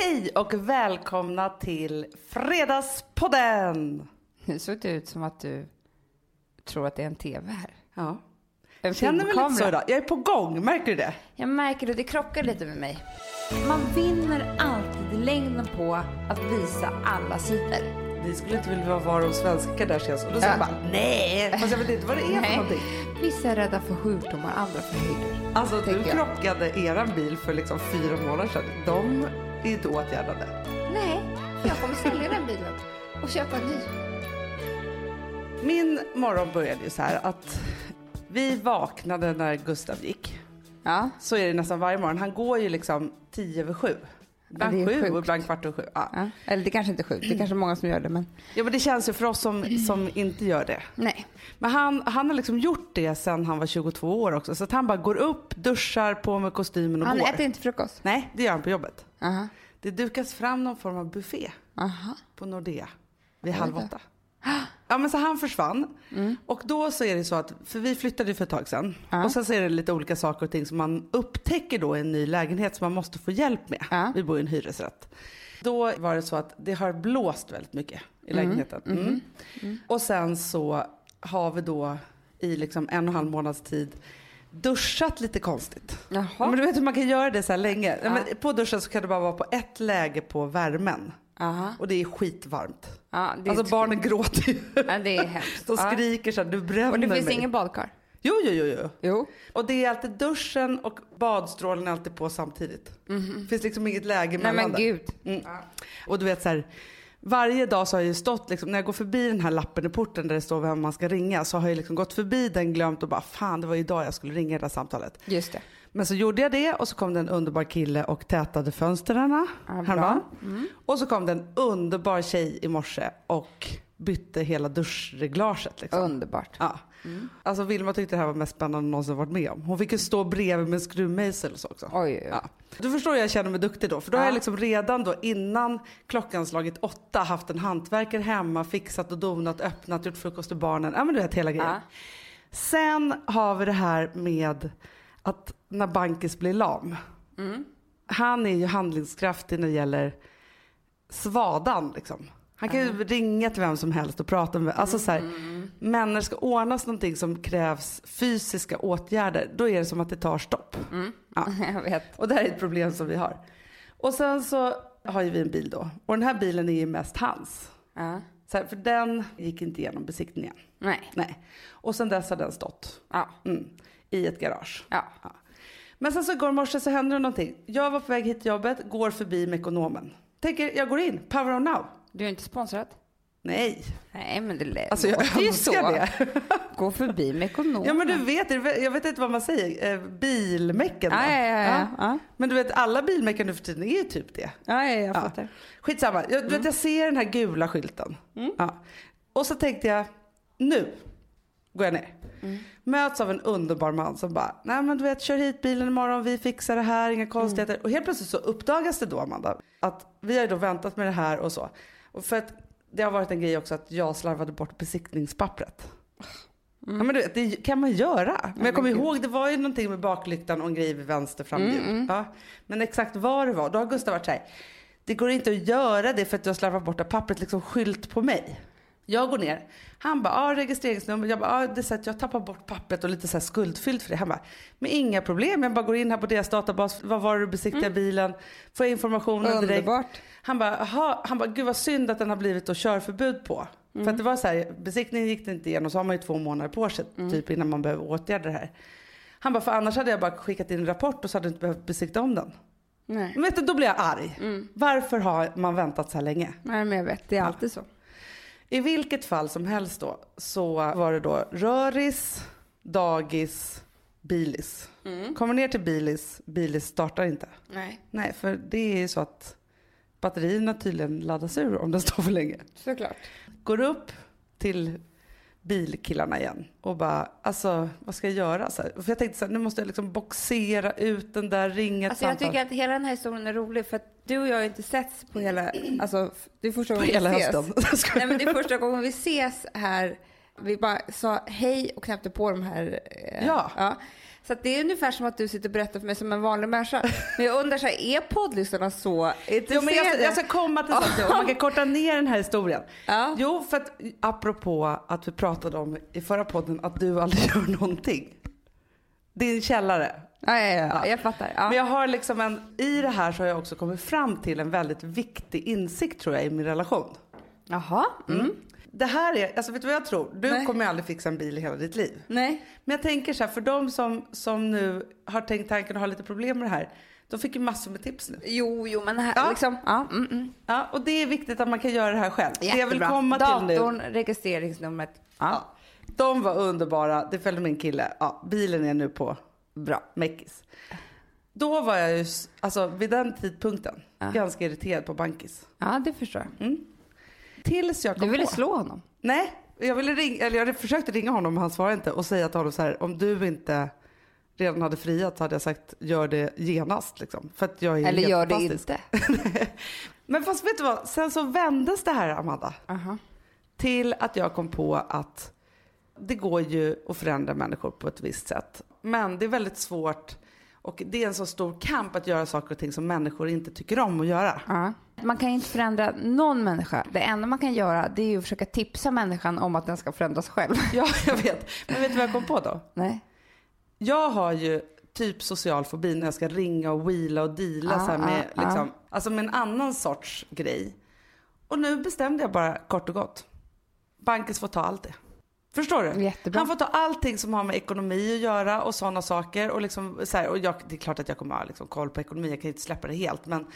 Hej och välkomna till Fredagspodden! Nu såg det ut som att du tror att det är en tv här. Ja. En Känner mig lite så idag. Jag är på gång, märker du det? Jag märker det, det krockar lite med mig. Man vinner alltid längden på att visa alla sidor. Ni skulle inte vilja vara de svenska Kardashians och då säger Ja. jag bara nej, fast jag vet inte vad det är för någonting. Vissa är rädda för sjukdomar, andra för höjder. Alltså du krockade eran bil för liksom fyra månader sedan. De är inte åtgärdade. Nej, för jag kommer sälja den bilen och köpa en ny. Min morgon började ju så här att vi vaknade när Gustav gick. Ja, Så är det nästan varje morgon. Han går ju liksom tio över sju. Ibland Ja, det är sju och ibland kvart över sju. Ja. ja. Eller det kanske inte är sjukt, det är kanske många som gör det men ja men det känns ju för oss som, som inte gör det. nej. Men han, han har liksom gjort det sen han var 22 år också. Så att han bara går upp, duschar, på med kostymen och Han går. äter inte frukost? Nej, det gör han på jobbet. Aha. Det dukas fram någon form av buffé Aha. på Nordea vid halv åtta. Ja men så han försvann. Mm. Och då så är det så att, för vi flyttade för ett tag sedan. Ja. Och sen så är det lite olika saker och ting som man upptäcker då i en ny lägenhet som man måste få hjälp med. Ja. Vi bor i en hyresrätt. Då var det så att det har blåst väldigt mycket i Mm. lägenheten. Mm. Och sen så har vi då i liksom en och en halv månads tid duschat lite konstigt. Jaha. Ja, Men du vet hur man kan göra det så här länge. Ja. På duschen så kan det bara vara på ett läge på värmen. Aha. Och det är skitvarmt. Ja, det är Alltså inte- barnen gråter ju. Ja, det är hemskt. De Ja. skriker så här, du bränner Och det finns mig. ingen badkar? Jo, jo, jo, jo. Jo. Och det är alltid duschen och badstrålen är alltid på samtidigt. Det finns liksom inget läge Mhm. Nej mellan men gud. Mm. Och du vet så här, varje dag så har jag ju stått, liksom, när jag går förbi den här lappen i porten där det står vem man ska ringa, så har jag liksom gått förbi den, glömt och bara fan det var idag jag skulle ringa det där samtalet. Just det. Men så gjorde jag det och så kom det en underbar kille och tätade fönstren Ja, häromdagen. Och så kom det en underbar tjej i morse och bytte hela duschreglaget. Liksom. Underbart. Ja. Alltså Vilma tyckte det här var mest spännande hon någonsin varit med om. Hon fick ju stå bredvid med en skruvmejsel och så också. Oj, oj, oj. Ja. Du förstår jag känner mig duktig då. För då har Ja. jag liksom redan då innan klockan slagit åtta haft en hantverkare hemma, fixat och donat, öppnat, gjort frukost till barnen. Ja men du vet hela grejen. Ja. Sen har vi det här med att när Bankis blir lam. Mm. Han är ju handlingskraftig när det gäller svadan liksom. Han kan ju ringa till vem som helst och prata med, alltså så här, Mm. men när det ska ordnas någonting som krävs fysiska åtgärder, då är det som att det tar stopp. Ja. Jag vet. Och det här är ett problem som vi har. Och sen så har ju vi en bil då. Och den här bilen är ju mest hans. Ja. Så här, för den gick inte igenom besiktningen. Nej. Nej. Och sen dess har den stått Ja. mm, i ett garage. Ja. Men sen så igår morse så hände det någonting. Jag var på väg hit till jobbet, går förbi Mekonomen. Tänker, jag går in, power on now. Du är inte sponsrad? Nej, Nej, men det alltså jag låter ju önskar så. det. Gå förbi med ekonom. Ja men du vet, jag vet inte vad man säger, eh, bilmecken då. Ja, ja, ja. ja. ja. Men du vet alla bilmeckar nu för tiden är ju typ det. ja, ja jag Ja. fattar. Skitsamma, jag, du vet, jag ser den här gula skylten. Ja. Och så tänkte jag, nu går jag ner. Möts av en underbar man som bara, nej men du vet kör hit bilen imorgon, vi fixar det här, inga konstigheter. Och helt plötsligt så uppdagas det då Amanda, att vi har ju då väntat med det här och så. Och för att det har varit en grej också att jag slarvade bort besiktningspappret. Ja men du vet, det kan man göra. Men jag kommer ihåg, det var ju någonting med baklyktan och en grej vid vänster framhjul. Ja. Men exakt vad det var, då har Gustav varit så här, det går inte att göra det för att du har slarvat bort pappret, liksom skylt på mig. Jag går ner, han bara, ja registreringsnummer, jag bara, ja det är så att jag tappar bort pappret och lite så här skuldfyllt för det. Han bara, men inga problem, jag bara går in här på deras databas, vad var det du besiktigade bilen, får jag informationen direkt. Underbart. Han bara, aha, han bara, gud vad synd att den har blivit då körförbud på. För att det var så här, besiktningen gick det inte igenom så har man ju två månader på sig typ innan man behöver åtgärda det här. Han bara, för annars hade jag bara skickat in en rapport och så hade du inte behövt besikta om den. Nej. Men vet du, då blir jag arg. Varför har man väntat så här länge? Nej, men jag vet. Det är alltid så. I vilket fall som helst då så var det då röris, dagis, bilis. Kommer ner till bilis, bilis startar inte. Nej, Nej, för det är ju så att batterierna tydligen laddas ur om den står för länge. såklart. Går upp till bilkillarna igen och bara, alltså vad ska jag göra? Så här, för jag tänkte så här, nu måste jag liksom boxera ut den där, ringa Alltså jag tycker att hela den här historien är rolig för att du och jag har inte setts på hela, alltså det är första gången vi ses. hösten. Nej men det är första gången vi ses här. Vi bara sa hej och knäppte på de här. eh, Ja. Så det är ungefär som att du sitter och berättar för mig som en vanlig människa. Men jag undrar så här, är poddlyssnarna så intresserade? Jo, men jag, ska- jag ska komma till sånt. Man kan korta ner den här historien. Ja. Jo, för att apropå att vi pratade om i förra podden att du aldrig gör någonting. Din källare. Ja, ja, ja, ja. jag fattar. Ja. Men jag har liksom en, i det här så har jag också kommit fram till en väldigt viktig insikt tror jag i min relation. Jaha. Mm. Det här är, alltså vet du vad jag tror? Du Nej. kommer ju aldrig fixa en bil i hela ditt liv. Nej. Men jag tänker så här, för de som, som nu har tänkt tanken och har lite problem med det här. De fick ju massor med tips nu. Jo, jo, men här, Ja. liksom. Ja, mm, mm. Ja, och det är viktigt att man kan göra det här själv. Det jag vill Jättebra. komma till nu. Datorn, registreringsnumret. Ja. Ja. De var underbara, det följde min kille. Ja, bilen är nu på Bra. Meckis. Då var jag ju, alltså vid den tidpunkten, ganska irriterad på Bankis. Ja, det förstår jag. Tills jag kom Du ville på. slå honom. Nej, jag ville ringa, eller jag försökte ringa honom men han svarade inte och säga till honom så här, om du inte redan hade friat så hade jag sagt gör det genast liksom. För att jag är Eller helt gör det inte. Men fast vet du vad, sen så vändes det här Amanda. Aha. till att jag kom på att det går ju att förändra människor på ett visst sätt. Men det är väldigt svårt och det är en så stor kamp att göra saker och ting som människor inte tycker om att göra. Ja. Man kan ju inte förändra någon människa. Det enda man kan göra det är ju att försöka tipsa människan om att den ska förändra sig själv. Ja, jag vet. Men vet du vad jag kom på då? Nej. Jag har ju typ social fobi när jag ska ringa och wheela och deala Ah, så här med, ah, liksom, alltså med en annan sorts grej. Och nu bestämde jag bara kort och gott. Bankis får ta allt det. Förstår du? Jättebra. Han får ta allting som har med ekonomi att göra och sådana saker. Och liksom, så här, och jag, det är klart att jag kommer ha liksom koll på ekonomi, jag kan inte släppa det helt. Men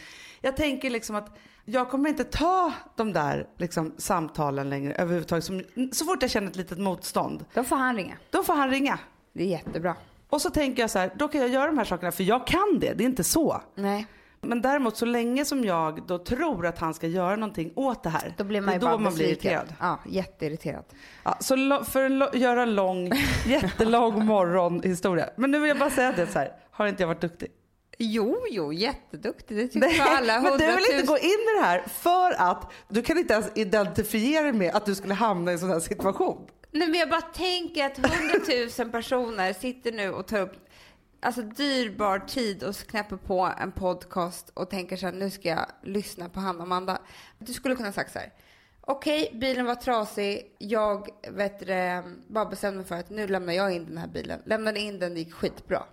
jag tänker liksom att jag kommer inte ta de där liksom, samtalen längre överhuvudtaget. Som, så fort jag känner ett litet motstånd, Då får han ringa. då får han ringa. Det är jättebra. Och så tänker jag så här, då kan jag göra de här sakerna för jag kan det, det är inte så. Nej. Men däremot så länge som jag då tror att han ska göra någonting åt det här. Då blir man ju då bara man blir irriterad. Ja, jätteirriterad. Ja, så för att göra lång, jättelång morgonhistoria. Men nu vill jag bara säga det så här, har inte jag varit duktig? Jo, jo, jätteduktig. Det tycker jag alla men du vill inte gå in i det här för att du kan inte ens identifiera dig med att du skulle hamna i en sån här situation. Nej, men jag bara tänker att hundratusen personer sitter nu och tar upp alltså, dyrbar tid och knäpper på en podcast och tänker så här, nu ska jag lyssna på Hanna och Amanda. Du skulle kunna sagt så här, okej, bilen var trasig, jag vet det, bara bestämde mig för att nu lämnar jag in den här bilen. Lämnade in den, det gick skitbra.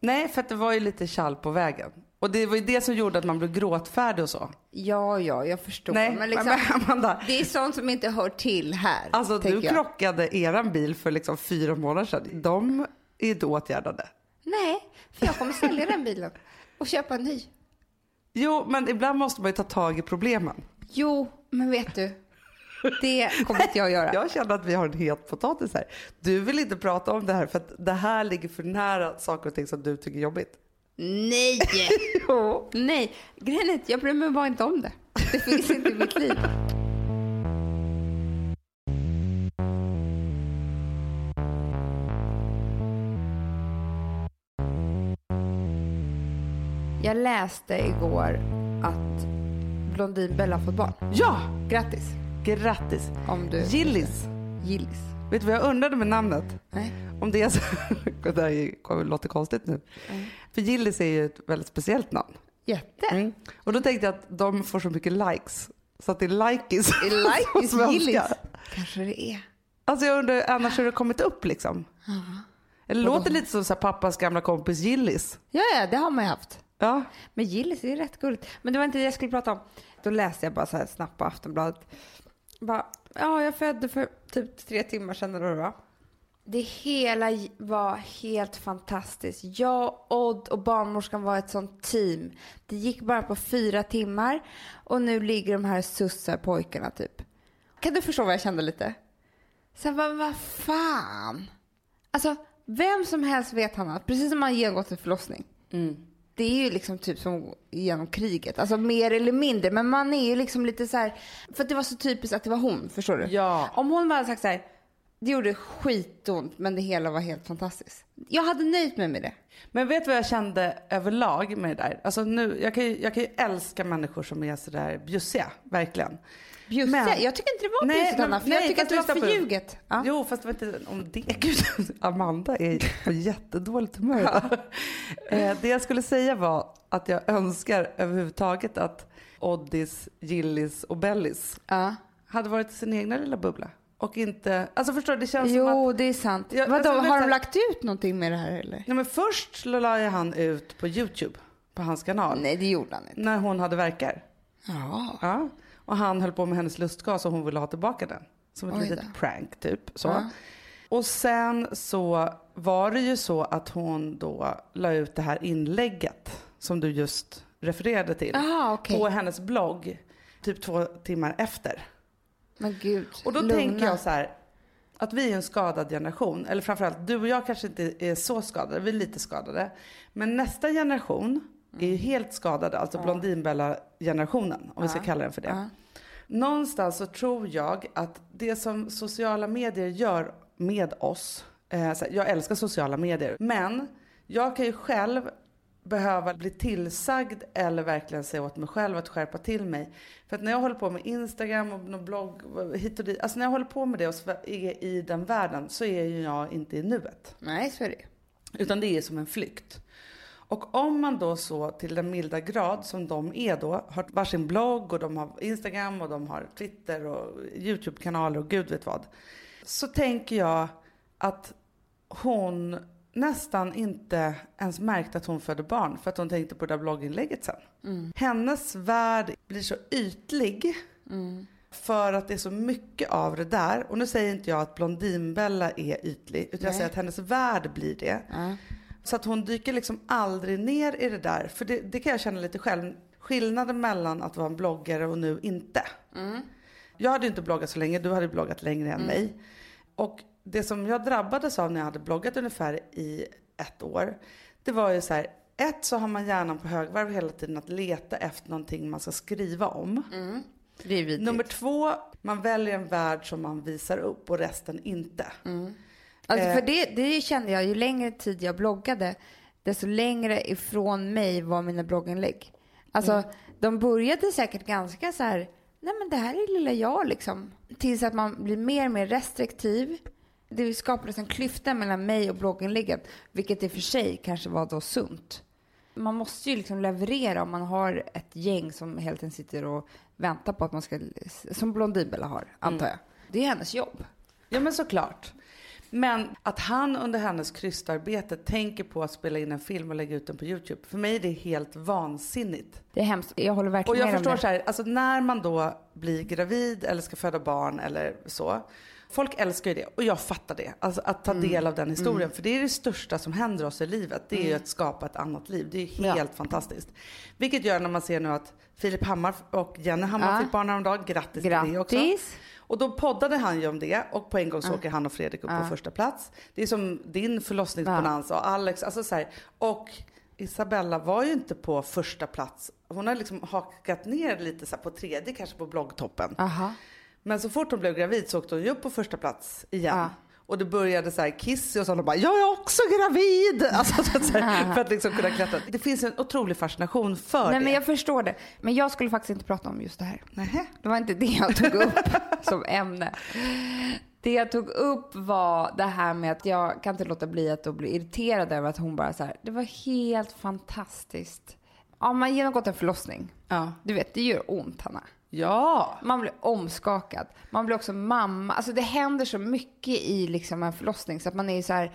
Nej, för att det var ju lite kall på vägen. Och det var ju det som gjorde att man blev gråtfärdig och så. Ja, ja, jag förstår. Nej, men liksom, men Amanda. det är sånt som inte hör till här. Alltså du jag. krockade eran bil för liksom fyra månader sedan. De är inte åtgärdade. Nej, för jag kommer sälja den bilen och köpa en ny. Jo, men ibland måste man ju ta tag i problemen. Jo, men vet du, det kommer inte jag göra. Jag känner att vi har en het potatis här. Du vill inte prata om det här för att det här ligger för nära saker och ting som du tycker är jobbigt. Nej! Jo. Nej, grejen är att jag bryr mig bara inte om det. Det finns inte i mitt liv. Jag läste igår att Blondinbella har fått barn. Ja, Grattis! grattis. Om du Gillis. Gillis. Vet du vad jag undrade med namnet? Nej. Om det är så... det här är- låter konstigt nu. För Gillis är ju ett väldigt speciellt namn. Jätte! Mm. Och då tänkte jag att de får så mycket likes. Så att det är likis. Är Likis. Gillis? Kanske det är. Alltså jag undrar annars hur det kommit upp liksom. Eller låter lite som så pappas gamla kompis Gillis. Ja, ja, det har man ju haft. Ja. Men Gillis är rätt gulligt. Men det var inte det jag skulle prata om. Då läste jag bara så här snabbt på Aftonbladet. Bara, ja, jag födde för typ tre timmar sedan eller vad det hela var helt fantastiskt. Jag, Odd och barnmorskan var ett sånt team. Det gick bara på fyra timmar och nu ligger de här sussar pojkarna typ. Kan du förstå vad jag kände lite? Här, vad, vad fan? Alltså, vem som helst vet han att precis som man genomgått en förlossning. Det är ju liksom typ som genom kriget. Alltså mer eller mindre. Men man är ju liksom lite så här. För att det var så typiskt att det var hon. Förstår du? Ja. Om hon bara hade sagt så här. Det gjorde skitont, men det hela var helt fantastiskt. Jag hade nöjt mig med det. Men vet du vad jag kände överlag med det där? Alltså nu, jag, kan ju, jag kan ju älska människor som är sådär bjussiga, verkligen. Bjussiga? Men- Jag tycker inte det var Nej, bjussigt, Anna, för nej, jag tycker att det var förljuget. Ja. Jo, fast det var inte om det. Gud, Amanda är på jättedåligt humör idag. eh, Det jag skulle säga var att jag önskar överhuvudtaget att Oddis, Gillis och Bellis Ja. hade varit i sin egna lilla bubbla. Och inte, alltså förstår du, det känns som att Jo, det är sant. Ja, Vadå, alltså, har du- de lagt ut någonting med det här eller? Nej, men först la jag han ut på Youtube, på hans kanal, Nej, det gjorde han inte. när hon hade verkar. Ja. Ja. Och han höll på med hennes lustgas och hon ville ha tillbaka den. Som ett Oj litet då. prank typ. Så. Ja. Och sen så var det ju så att hon då la ut det här inlägget som du just refererade till. Jaha, okej. På hennes blogg. Typ två timmar efter. Men gud, Och då lugna. tänker jag så här. Att vi är en skadad generation. Eller framförallt du och jag kanske inte är så skadade. Vi är lite skadade. Men nästa generation är ju helt skadade. Alltså Blondinbella-generationen. Om vi ska kalla den för det. Ja. Någonstans så tror jag att det som sociala medier gör med oss. Eh, jag älskar sociala medier. Men jag kan ju själv behöva bli tillsagd eller verkligen säga åt mig själv att skärpa till mig. För att när jag håller på med Instagram och blogg hit och dit. Alltså när jag håller på med det och är i den världen så är ju jag inte i nuet. Nej, så är det. Utan det är som en flykt. Och om man då så till den milda grad som de är då, har varsin blogg och de har Instagram och de har Twitter och YouTube-kanaler och gud vet vad. Så tänker jag att hon nästan inte ens märkte att hon födde barn för att hon tänkte på det där blogginlägget sen. Hennes värld blir så ytlig för att det är så mycket av det där. Och nu säger inte jag att Blondinbella är ytlig utan jag Nej. säger att hennes värld blir det. Ja. Så att hon dyker liksom aldrig ner i det där. För det, det kan jag känna lite själv. Skillnaden mellan att vara en bloggare och nu inte. Jag hade ju inte bloggat så länge, du hade bloggat längre än mig. Och det som jag drabbades av när jag hade bloggat ungefär i ett år. Det var ju så här, ett så har man hjärnan på högvarv hela tiden att leta efter någonting man ska skriva om. Det är vidrigt. Nummer två, man väljer en värld som man visar upp och resten inte. Alltså Eh. för det, det kände jag, ju längre tid jag bloggade, desto längre ifrån mig var mina blogginlägg. Alltså, Mm. de började säkert ganska så här, nej men det här är lilla jag liksom. Tills att man blir mer och mer restriktiv. Det skapades en klyfta mellan mig och blogginläggen, vilket i och för sig kanske var då sunt. Man måste ju liksom leverera om man har ett gäng som hela tiden sitter och väntar på att man ska, som Blondinbella har, antar Mm. jag. Det är hennes jobb. Ja men såklart. Men att han under hennes krystarbete tänker på att spela in en film och lägga ut den på Youtube. För mig är det helt vansinnigt. Det är hemskt. Jag håller Och verkligen jag med om förstår det. så här, alltså när man då blir gravid eller ska föda barn eller så. Folk älskar ju det och jag fattar det. Alltså att Mm. ta del av den historien. För det är det största som händer oss i livet. Det är ju att skapa ett annat liv. Det är ju Ja. helt fantastiskt. Vilket gör när man ser nu att Filip Hammar och Jenny Hammar Ja. fick barn häromdagen. Grattis, till det också. Grattis! Och då poddade han ju om det och på en gång så åker han och Fredrik upp på första plats. Det är som din förlossningsbonanza och Alex, alltså så här. Och Isabella var ju inte på första plats. Hon har liksom hakat ner lite så på tredje, kanske på bloggtoppen. Aha. Men så fort hon blev gravid så åkte hon ju upp på första plats igen. Ja. Och det började så här Kissy och så och bara jag är också gravid! Alltså, så att, så här, för att liksom kunna klättra. Det finns en otrolig fascination för Nej det. men jag förstår det. Men jag skulle faktiskt inte prata om just det här. Nähä. Det var inte det jag tog upp som ämne. Det jag tog upp var det här med att jag kan inte låta bli att bli irriterad över att hon bara så här, det var helt fantastiskt. Ja, man har genomgått en förlossning. Ja. Du vet, det gör ont Hanna. Ja. Man blir omskakad. Man blir också mamma. Alltså det händer så mycket i liksom en förlossning så att man är så här.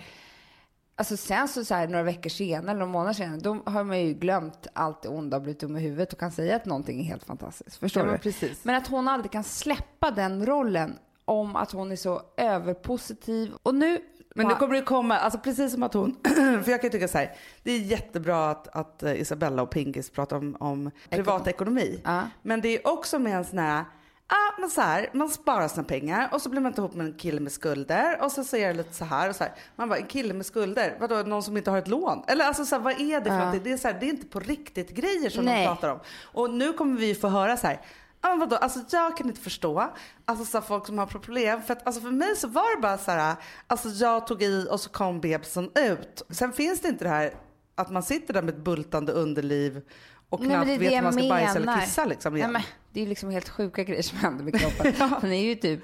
Alltså sen så, så här, några veckor senare, eller några månader senare, då har man ju glömt allt det onda och blivit dum i huvudet och kan säga att någonting är helt fantastiskt. Förstår Ja, men du? precis. Men att hon aldrig kan släppa den rollen om att hon är så överpositiv. Och nu... Men nu kommer det komma, alltså precis som att hon, för jag kan ju tycka så här, det är jättebra att, att eh, Isabella och Pinkis pratar om, om privatekonomi. Ja. Men det är också med en sån här, ja men så här, man sparar sina pengar och så blir man inte ihop med en kille med skulder och så säger jag lite så här och så här. Man bara, en kille med skulder, vadå någon som inte har ett lån? Eller alltså så här, vad är det för Ja. någonting? Det är, så här, det är inte på riktigt grejer som Nej. de pratar om. Och nu kommer vi få höra så här, Ja, men vadå? Alltså, jag kan inte förstå alltså, så folk som har problem. För, att, alltså, för mig så var det bara så här, alltså, jag tog i och så kom bebisen ut. Sen finns det inte det här att man sitter där med ett bultande underliv och Nej, knappt vet om man ska jag bajsa eller menar. kissa liksom Nej, igen. men, det är ju liksom helt sjuka grejer som händer med kroppen. Den är ju typ...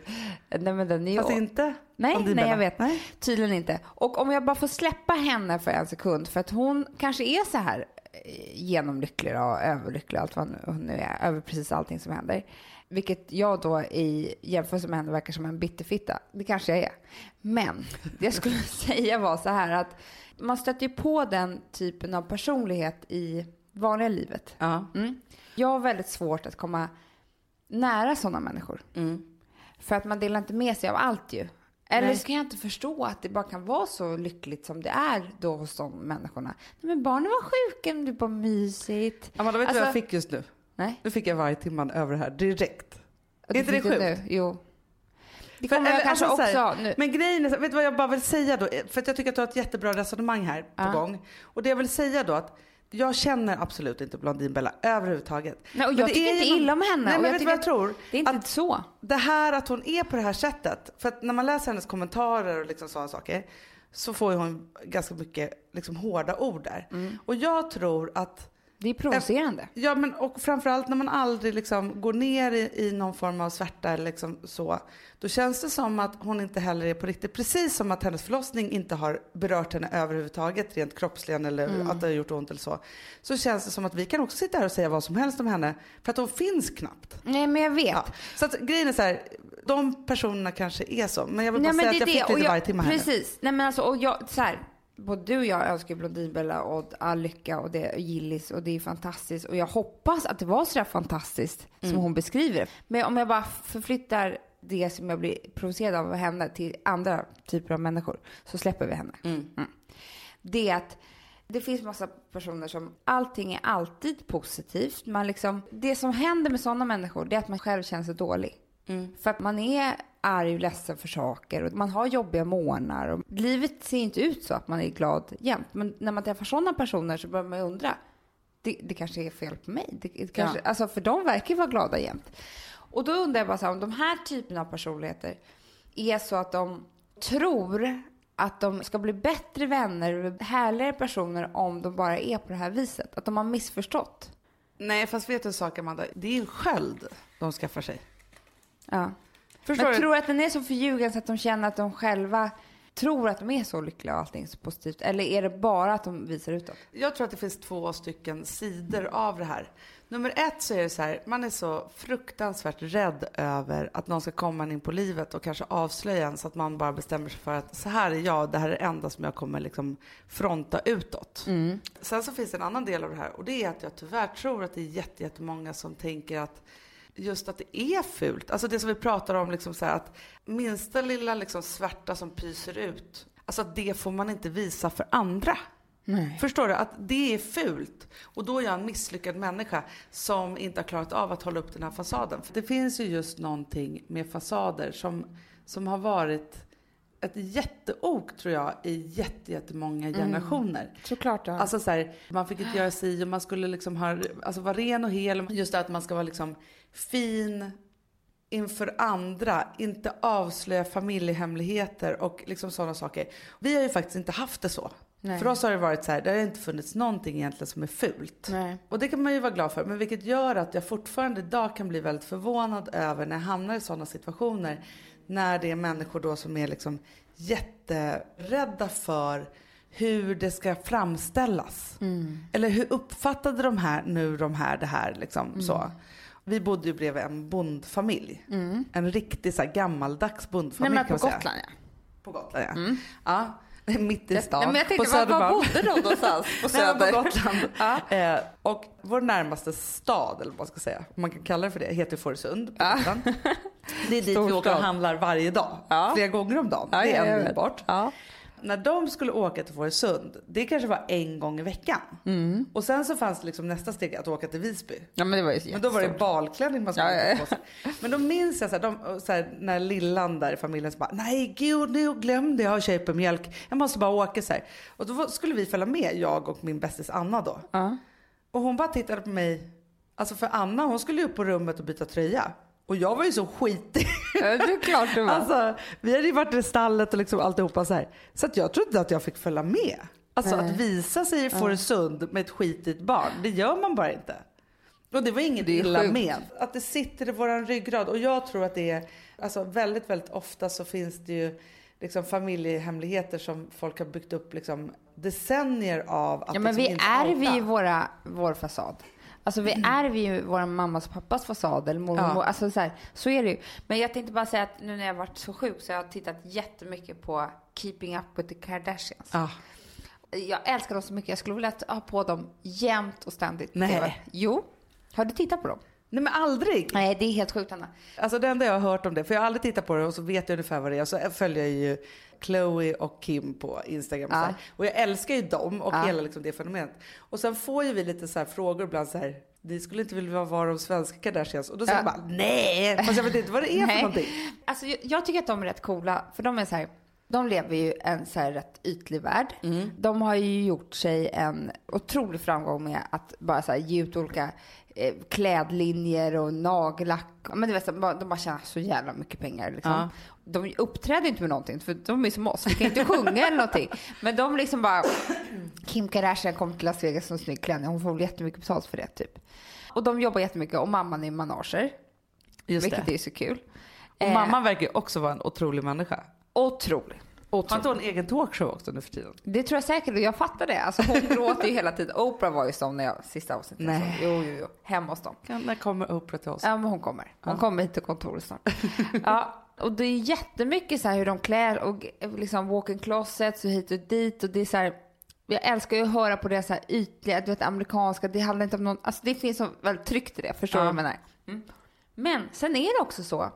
Nej, men den är ju, Fast inte Nej, nej jag vet. Nej. Tydligen inte. Och om jag bara får släppa henne för en sekund, för att hon kanske är så här genomlycklig och överlycklig och allt vad hon nu är, över precis allting som händer. Vilket jag då i jämförelse med henne verkar som en bitterfitta. Det kanske jag är. Men det jag skulle säga var så här att man stöter ju på den typen av personlighet i vanliga livet. Ja. Mm. Jag har väldigt svårt att komma nära sådana människor. Mm. För att man delar inte med sig av allt ju. Eller Nej. ska jag inte förstå att det bara kan vara så lyckligt som det är då hos de människorna. Nej, men barnen var sjuka, men det var mysigt. Amanda, vet du vad Alltså- jag fick just nu? Nej. Nu fick jag varje timman över det här direkt. Är inte det sjukt? Nu? Jo. Det För- kommer jag eller, kanske alltså, så här, också nu. Men grejen är, så- vet du vad jag bara vill säga då? För att jag tycker att du har ett jättebra resonemang här på Ja. gång. Och det jag vill säga då att jag känner absolut inte Blondinbella överhuvudtaget. Nej, och jag det tycker är inte någon- illa om henne. Nej men vet du vad jag tror? Det är inte Att så. det här att hon är på det här sättet. För att när man läser hennes kommentarer och liksom sådana saker. Så får ju hon ganska mycket liksom hårda ord där. Mm. Och jag tror att Det är provocerande. Ja, men och framförallt när man aldrig liksom går ner i, i någon form av svärta eller liksom så. Då känns det som att hon inte heller är på riktigt. Precis som att hennes förlossning inte har berört henne överhuvudtaget rent kroppsligen eller Mm. att det har gjort ont eller så. Så känns det som att vi kan också sitta här och säga vad som helst om henne. För att hon finns knappt. Nej, men jag vet. Ja. Så att grejen är så här. De personerna kanske är så. Men jag vill bara Nej, säga det att jag är fick det. lite varje timme här nu. Precis. Nej, men alltså, och jag, så här, både du och jag önskar Blondinbella och all lycka och, det, och Gillis och det är fantastiskt. Och jag hoppas att det var så där fantastiskt som Mm. hon beskriver det. Men om jag bara förflyttar det som jag blir provocerad av henne till andra typer av människor så släpper vi henne. Mm. Det är att det finns massa personer som allting är alltid positivt. Man liksom, det som händer med sådana människor det är att man själv känner sig dålig. Mm. För att man är arg och ledsen för saker och man har jobbiga månader. Och livet ser inte ut så att man är glad jämt. Men när man träffar sådana personer så börjar man ju undra. Det, det kanske är fel på mig. Det, det kanske, Ja. alltså för de verkar ju vara glada jämt. Och då undrar jag bara så här, om de här typerna av personligheter är så att de tror att de ska bli bättre vänner, härligare personer om de bara är på det här viset. Att de har missförstått. Nej, fast vet du en sak Amanda? Det är en sköld de skaffar sig. Ja. Förstår Men du? tror att den är så förljugen så att de känner att de själva tror att de är så lyckliga och allting så positivt? Eller är det bara att de visar utåt? Jag tror att det finns två stycken sidor av det här. Nummer ett så är det så här, man är så fruktansvärt rädd över att någon ska komma in på livet och kanske avslöja en så att man bara bestämmer sig för att så här är jag, det här är det enda som jag kommer liksom fronta utåt. Sen så finns det en annan del av det här och det är att jag tyvärr tror att det är jätte- jättemånga som tänker att just att det är fult. Alltså det som vi pratar om, liksom så här, att minsta lilla liksom svärta som pyser ut, alltså det får man inte visa för andra. Nej. Förstår du? Att det är fult. Och då är jag en misslyckad människa som inte har klarat av att hålla upp den här fasaden. För det finns ju just någonting med fasader som, som har varit ett jätteok tror jag i jätte, jättemånga generationer. Såklart. Ja. Alltså så här, man fick inte göra si och man skulle liksom ha, alltså vara ren och hel. Just det att man ska vara liksom fin inför andra, inte avslöja familjehemligheter och liksom sådana saker. Vi har ju faktiskt inte haft det så. Nej. För oss har det varit så här, det har inte funnits någonting egentligen som är fult. Nej. Och det kan man ju vara glad för. Men vilket gör att jag fortfarande idag kan bli väldigt förvånad över när jag hamnar i sådana situationer. När det är människor då som är liksom jätterädda för hur det ska framställas. Eller hur uppfattade de här nu de här det här liksom så. Vi bodde ju bredvid en bondfamilj. En riktig så här gammaldags Nej, bondfamilj men kan på man säga. Gotland ja. På Gotland ja. ja. Mitt i stan. Nej, men jag på tänkte, var, var Södermalm. bodde de någonstans? På Nej, Söder? på Gotland. Ja. eh, och vår närmaste stad, eller vad man ska säga, om man kan kalla det för det, heter Fårösund på Gotland. Det är dit vi Stor åker och handlar varje dag. Ja. Flera gånger om dagen. Ja, det är bort. Ja. När de skulle åka till Fårösund, det kanske var en gång i veckan. Mm. Och sen så fanns det liksom nästa steg att åka till Visby. ja, men det var ju Men då var det balklänning man skulle Ja, ja, på sig. Men då minns jag så här, de, så här, när lillan där i familjen så bara, nej gud nu glömde jag köpa mjölk. Jag måste bara åka så här. Och då skulle vi följa med, jag och min bästis Anna då. Ja. Och hon bara tittade på mig, Alltså för Anna hon skulle ju upp på rummet och byta tröja. Och jag var ju så skitig. Ja, det är klart du var. Alltså, vi hade ju varit i stallet och liksom alltihopa så här. Så att jag trodde att jag fick följa med. Alltså Nej. att visa sig i Fårösund med ett skitigt barn, det gör man bara inte. Och det var inget Det illa sjukt. med. Att det sitter i våran ryggrad. Och jag tror att det är, alltså väldigt, väldigt ofta så finns det ju liksom familjehemligheter som folk har byggt upp liksom decennier av att Ja, men liksom vi inte ärver ju våra, vår fasad. Alltså vi ärver ju vår mammas och pappas fasad eller mormor. Ja. Alltså så, här, så är det ju. Men jag tänkte bara säga att nu när jag har varit så sjuk så har jag tittat jättemycket på Keeping Up with the Kardashians. Ja. Jag älskar dem så mycket. Jag skulle vilja ha på dem jämt och ständigt. Nej. Jo. Har du tittat på dem? Nej men aldrig. Nej, det är helt sjukt Anna. Alltså det enda jag har hört om det, för jag har aldrig tittat på det och så vet jag ungefär vad det är. Så följer jag ju Chloe och Kim på Instagram. och Så. Och jag älskar ju dem och Ja. hela liksom det fenomenet. Och sen får ju vi lite så frågor ibland så här. Ni skulle inte vilja vara de svenska Kardashians. Och då säger Ja. jag bara nej, fast jag vet inte vad det är för någonting. Alltså, jag, jag tycker att de är rätt coola, för de är så här, de lever ju en så här rätt ytlig värld. Mm. De har ju gjort sig en otrolig framgång med att bara så här, ge ut olika eh, klädlinjer och nagellack. Men du vet, de bara tjänar så jävla mycket pengar liksom. Ja. De uppträder inte med någonting, för de är som oss. Vi kan inte sjunga eller någonting. Men de liksom bara... Kim Kardashian kom till Las Vegas som snygg klänning. Hon får väl jättemycket betalt för det, typ. Och de jobbar jättemycket och mamman är manager. Just vilket det. är så kul. Och Eh, mamman verkar också vara en otrolig människa. Otrolig. Har inte hon en egen talkshow också nu för tiden? Det tror jag säkert och jag fattar det. Alltså hon gråter ju hela tiden. Oprah var ju som när jag sista avsnittet. Nej. Så, jo, jo, jo. Hemma hos dem. När kommer Oprah till oss? Ja, men hon kommer. Hon kommer hit till kontoret snart. ja, och det är jättemycket så här hur de klär och liksom walk-in closets och hit och dit och det är så här. Jag älskar ju att höra på det så här ytliga, du vet amerikanska. Det handlar inte om någon, alltså det finns så väldigt tryggt i det. Förstår du Ja. vad jag menar? Mm. Men sen är det också så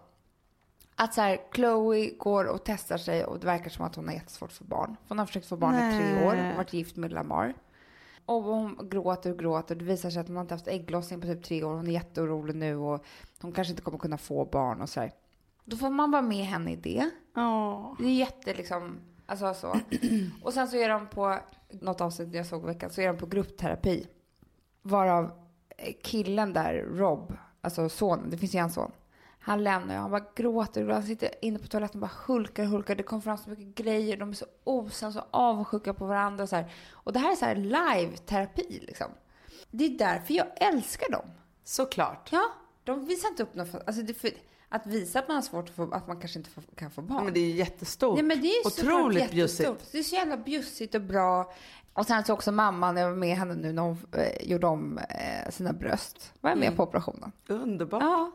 att så här, Chloe går och testar sig och det verkar som att hon har jättesvårt för barn. Hon har försökt få barn i tre år och varit gift med Lamar. Och hon gråter och gråter. Det visar sig att hon har inte haft ägglossning på typ tre år. Hon är jätteorolig nu och hon kanske inte kommer kunna få barn och så här. Då får man vara med henne i det. Ja. Det är jätte liksom, alltså så. Och sen så är de på, något avsnitt jag såg i veckan, så är de på gruppterapi. Varav eh, killen där, Rob, alltså sonen, det finns ju en son. Han lämnar ju, han bara gråter och. Han sitter inne på toaletten och bara hulkar och hulkar. Det kommer fram så mycket grejer. De är så osams så avundsjuka på varandra. Och, så här. och det här är så här live-terapi liksom. Det är därför jag älskar dem. Såklart. Ja, de visar inte upp något. Alltså det, för, att visa att man har svårt att få, att man kanske inte får, kan få barn. Men det är ju jättestort. Nej, men det är Otroligt bjussigt. Det är så jävla bjussigt och bra. Och sen så också mamman, jag var med henne nu när hon eh, gjorde om eh, sina bröst. Var jag med Mm. på operationen? Underbart. Ja.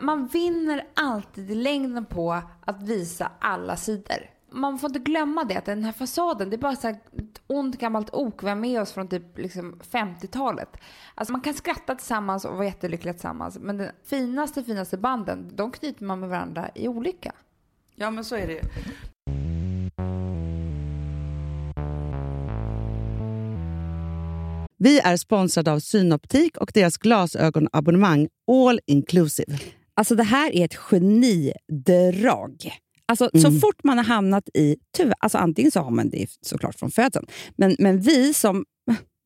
Man vinner alltid i längden på att visa alla sidor. Man får inte glömma det, att den här fasaden, det är bara så här ont gammalt ok vi har med oss från typ liksom 50-talet. Alltså man kan skratta tillsammans och vara jättelyckliga tillsammans, men de finaste, finaste banden, de knyter man med varandra i olycka. Ja men så är det ju. Vi är sponsrade av Synoptik och deras glasögonabonnemang All Inclusive. Alltså det här är ett genidrag. Alltså, Så Mm. fort man har hamnat i... Tyvärr, alltså antingen så har man det såklart från födseln, men, men vi som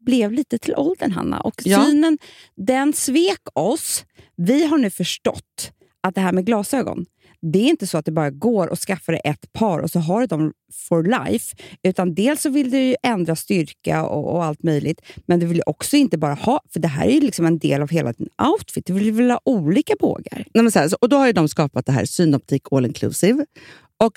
blev lite till åldern, Hanna, och Ja. synen den svek oss. Vi har nu förstått att det här med glasögon, det är inte så att det bara går att skaffa dig ett par och så har du dem for life. Utan dels så vill du ju ändra styrka och, och allt möjligt, men du vill också inte bara ha, för det här är ju liksom en del av hela din outfit. Du vill väl ha olika bågar. Nej, så här, och då har ju de skapat det här Synoptik All Inclusive. Och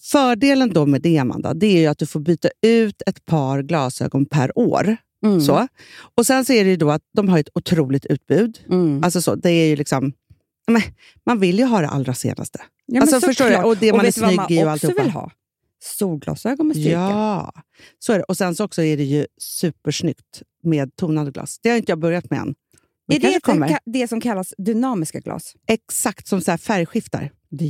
fördelen då med det, Amanda, det är ju att du får byta ut ett par glasögon per år. Mm. Så. Och Sen så är det ju då att de har ett otroligt utbud. Mm. Alltså så, det är ju liksom... Men, man vill ju ha det allra senaste. Ja, Alltså, förstår du? Och det man är snygg man i och alltihopa. vill ha? Solglasögon med styrka. Ja, så är det. Och sen så också är det ju supersnyggt med tonade glas. Det har inte jag börjat med än. Men Är det det, det som kallas dynamiska glas? Exakt som så färgskiftar. Det är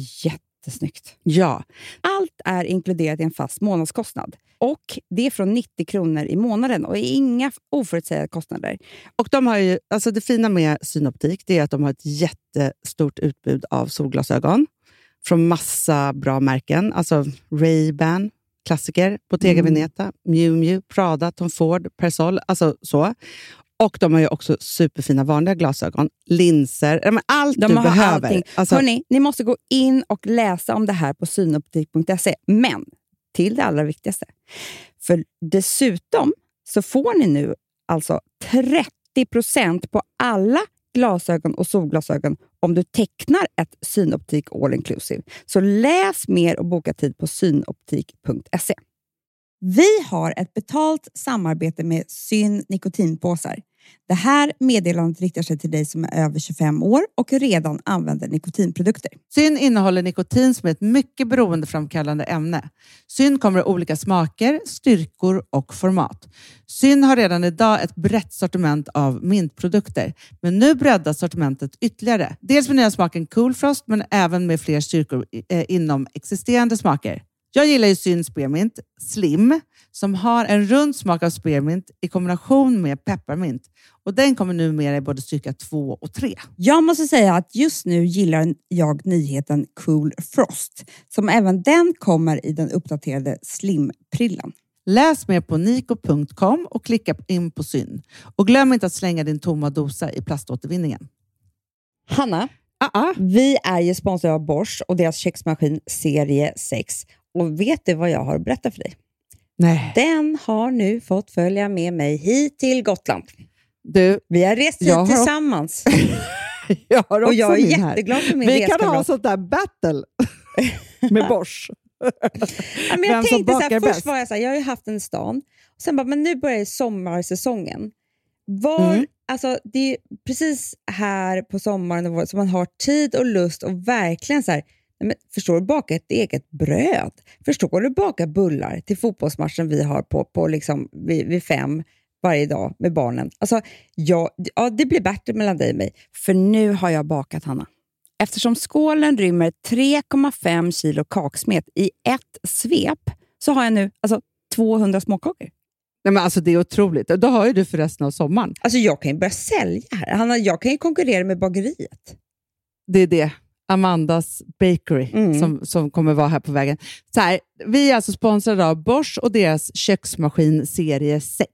jättesnyggt. Ja, Allt är inkluderat i en fast månadskostnad. Och Det är från 90 kronor i månaden och inga oförutsägbara kostnader. och de har ju, alltså det fina med Synoptik det är att de har ett jättestort utbud av solglasögon från massa bra märken. Alltså Ray-Ban, klassiker, Bottega Mm. Veneta, Miu Miu, Prada, Tom Ford, Persol. Alltså så. Och de har ju också superfina vanliga glasögon, linser, allt De du behöver. allting. Alltså, Hörni, ni måste gå in och läsa om det här på synoptik.se. Men till det allra viktigaste. För dessutom så får ni nu alltså 30% på alla glasögon och solglasögon om du tecknar ett Synoptik All Inclusive. Så läs mer och boka tid på synoptik.se. Vi har ett betalt samarbete med Syn nikotinpåsar. Det här meddelandet riktar sig till dig som är över 25 år och redan använder nikotinprodukter. Syn innehåller nikotin som är ett mycket beroendeframkallande ämne. Syn kommer i olika smaker, styrkor och format. Syn har redan idag ett brett sortiment av mintprodukter, men nu breddas sortimentet ytterligare. Dels med nya smaken Cool Frost, men även med fler styrkor eh, inom existerande smaker. Jag gillar ju Syn Spearmint Slim som har en rund smak av spearmint i kombination med pepparmint. Och den kommer numera i både styrka 2 och 3. Jag måste säga att just nu gillar jag nyheten Cool Frost, som även den kommer i den uppdaterade Slim-prillan. Läs mer på niko.com och klicka in på Syn. Och glöm inte att slänga din tomma dosa i plaståtervinningen. Hanna, Ah, vi är ju sponsrade av Bosch och deras köksmaskin serie 6. Och vet du vad jag har att berätta för dig? Nej. Den har nu fått följa med mig hit till Gotland. Du, Vi har rest hit har- tillsammans jag har också och jag är min här. jätteglad för min Vi kan ha sånt där battle med Bosch. Ja, men Vem jag som tänkte så här, först bäst. var jag så här, jag har ju haft en stan, och sen bara, men nu börjar sommarsäsongen. Var, Mm. alltså, det är precis här på sommaren och våren som man har tid och lust och verkligen så här, men, förstår du baka ett eget bröd? Förstår du baka bullar till fotbollsmatchen vi har på, på liksom, vid, vid fem varje dag med barnen? Alltså, ja, ja, det blir bättre mellan dig och mig, för nu har jag bakat, Hanna. Eftersom skålen rymmer 3,5 kilo kaksmet i ett svep så har jag nu alltså 200 småkakor. Nej, men alltså, det är otroligt. Då har ju du för resten av sommaren. Alltså jag kan ju börja sälja här. Hanna, jag kan ju konkurrera med bageriet. Det är det. Amandas Bakery Mm. som, som kommer vara här på vägen. Så här, vi är alltså sponsrade av Bosch och deras köksmaskin serie 6.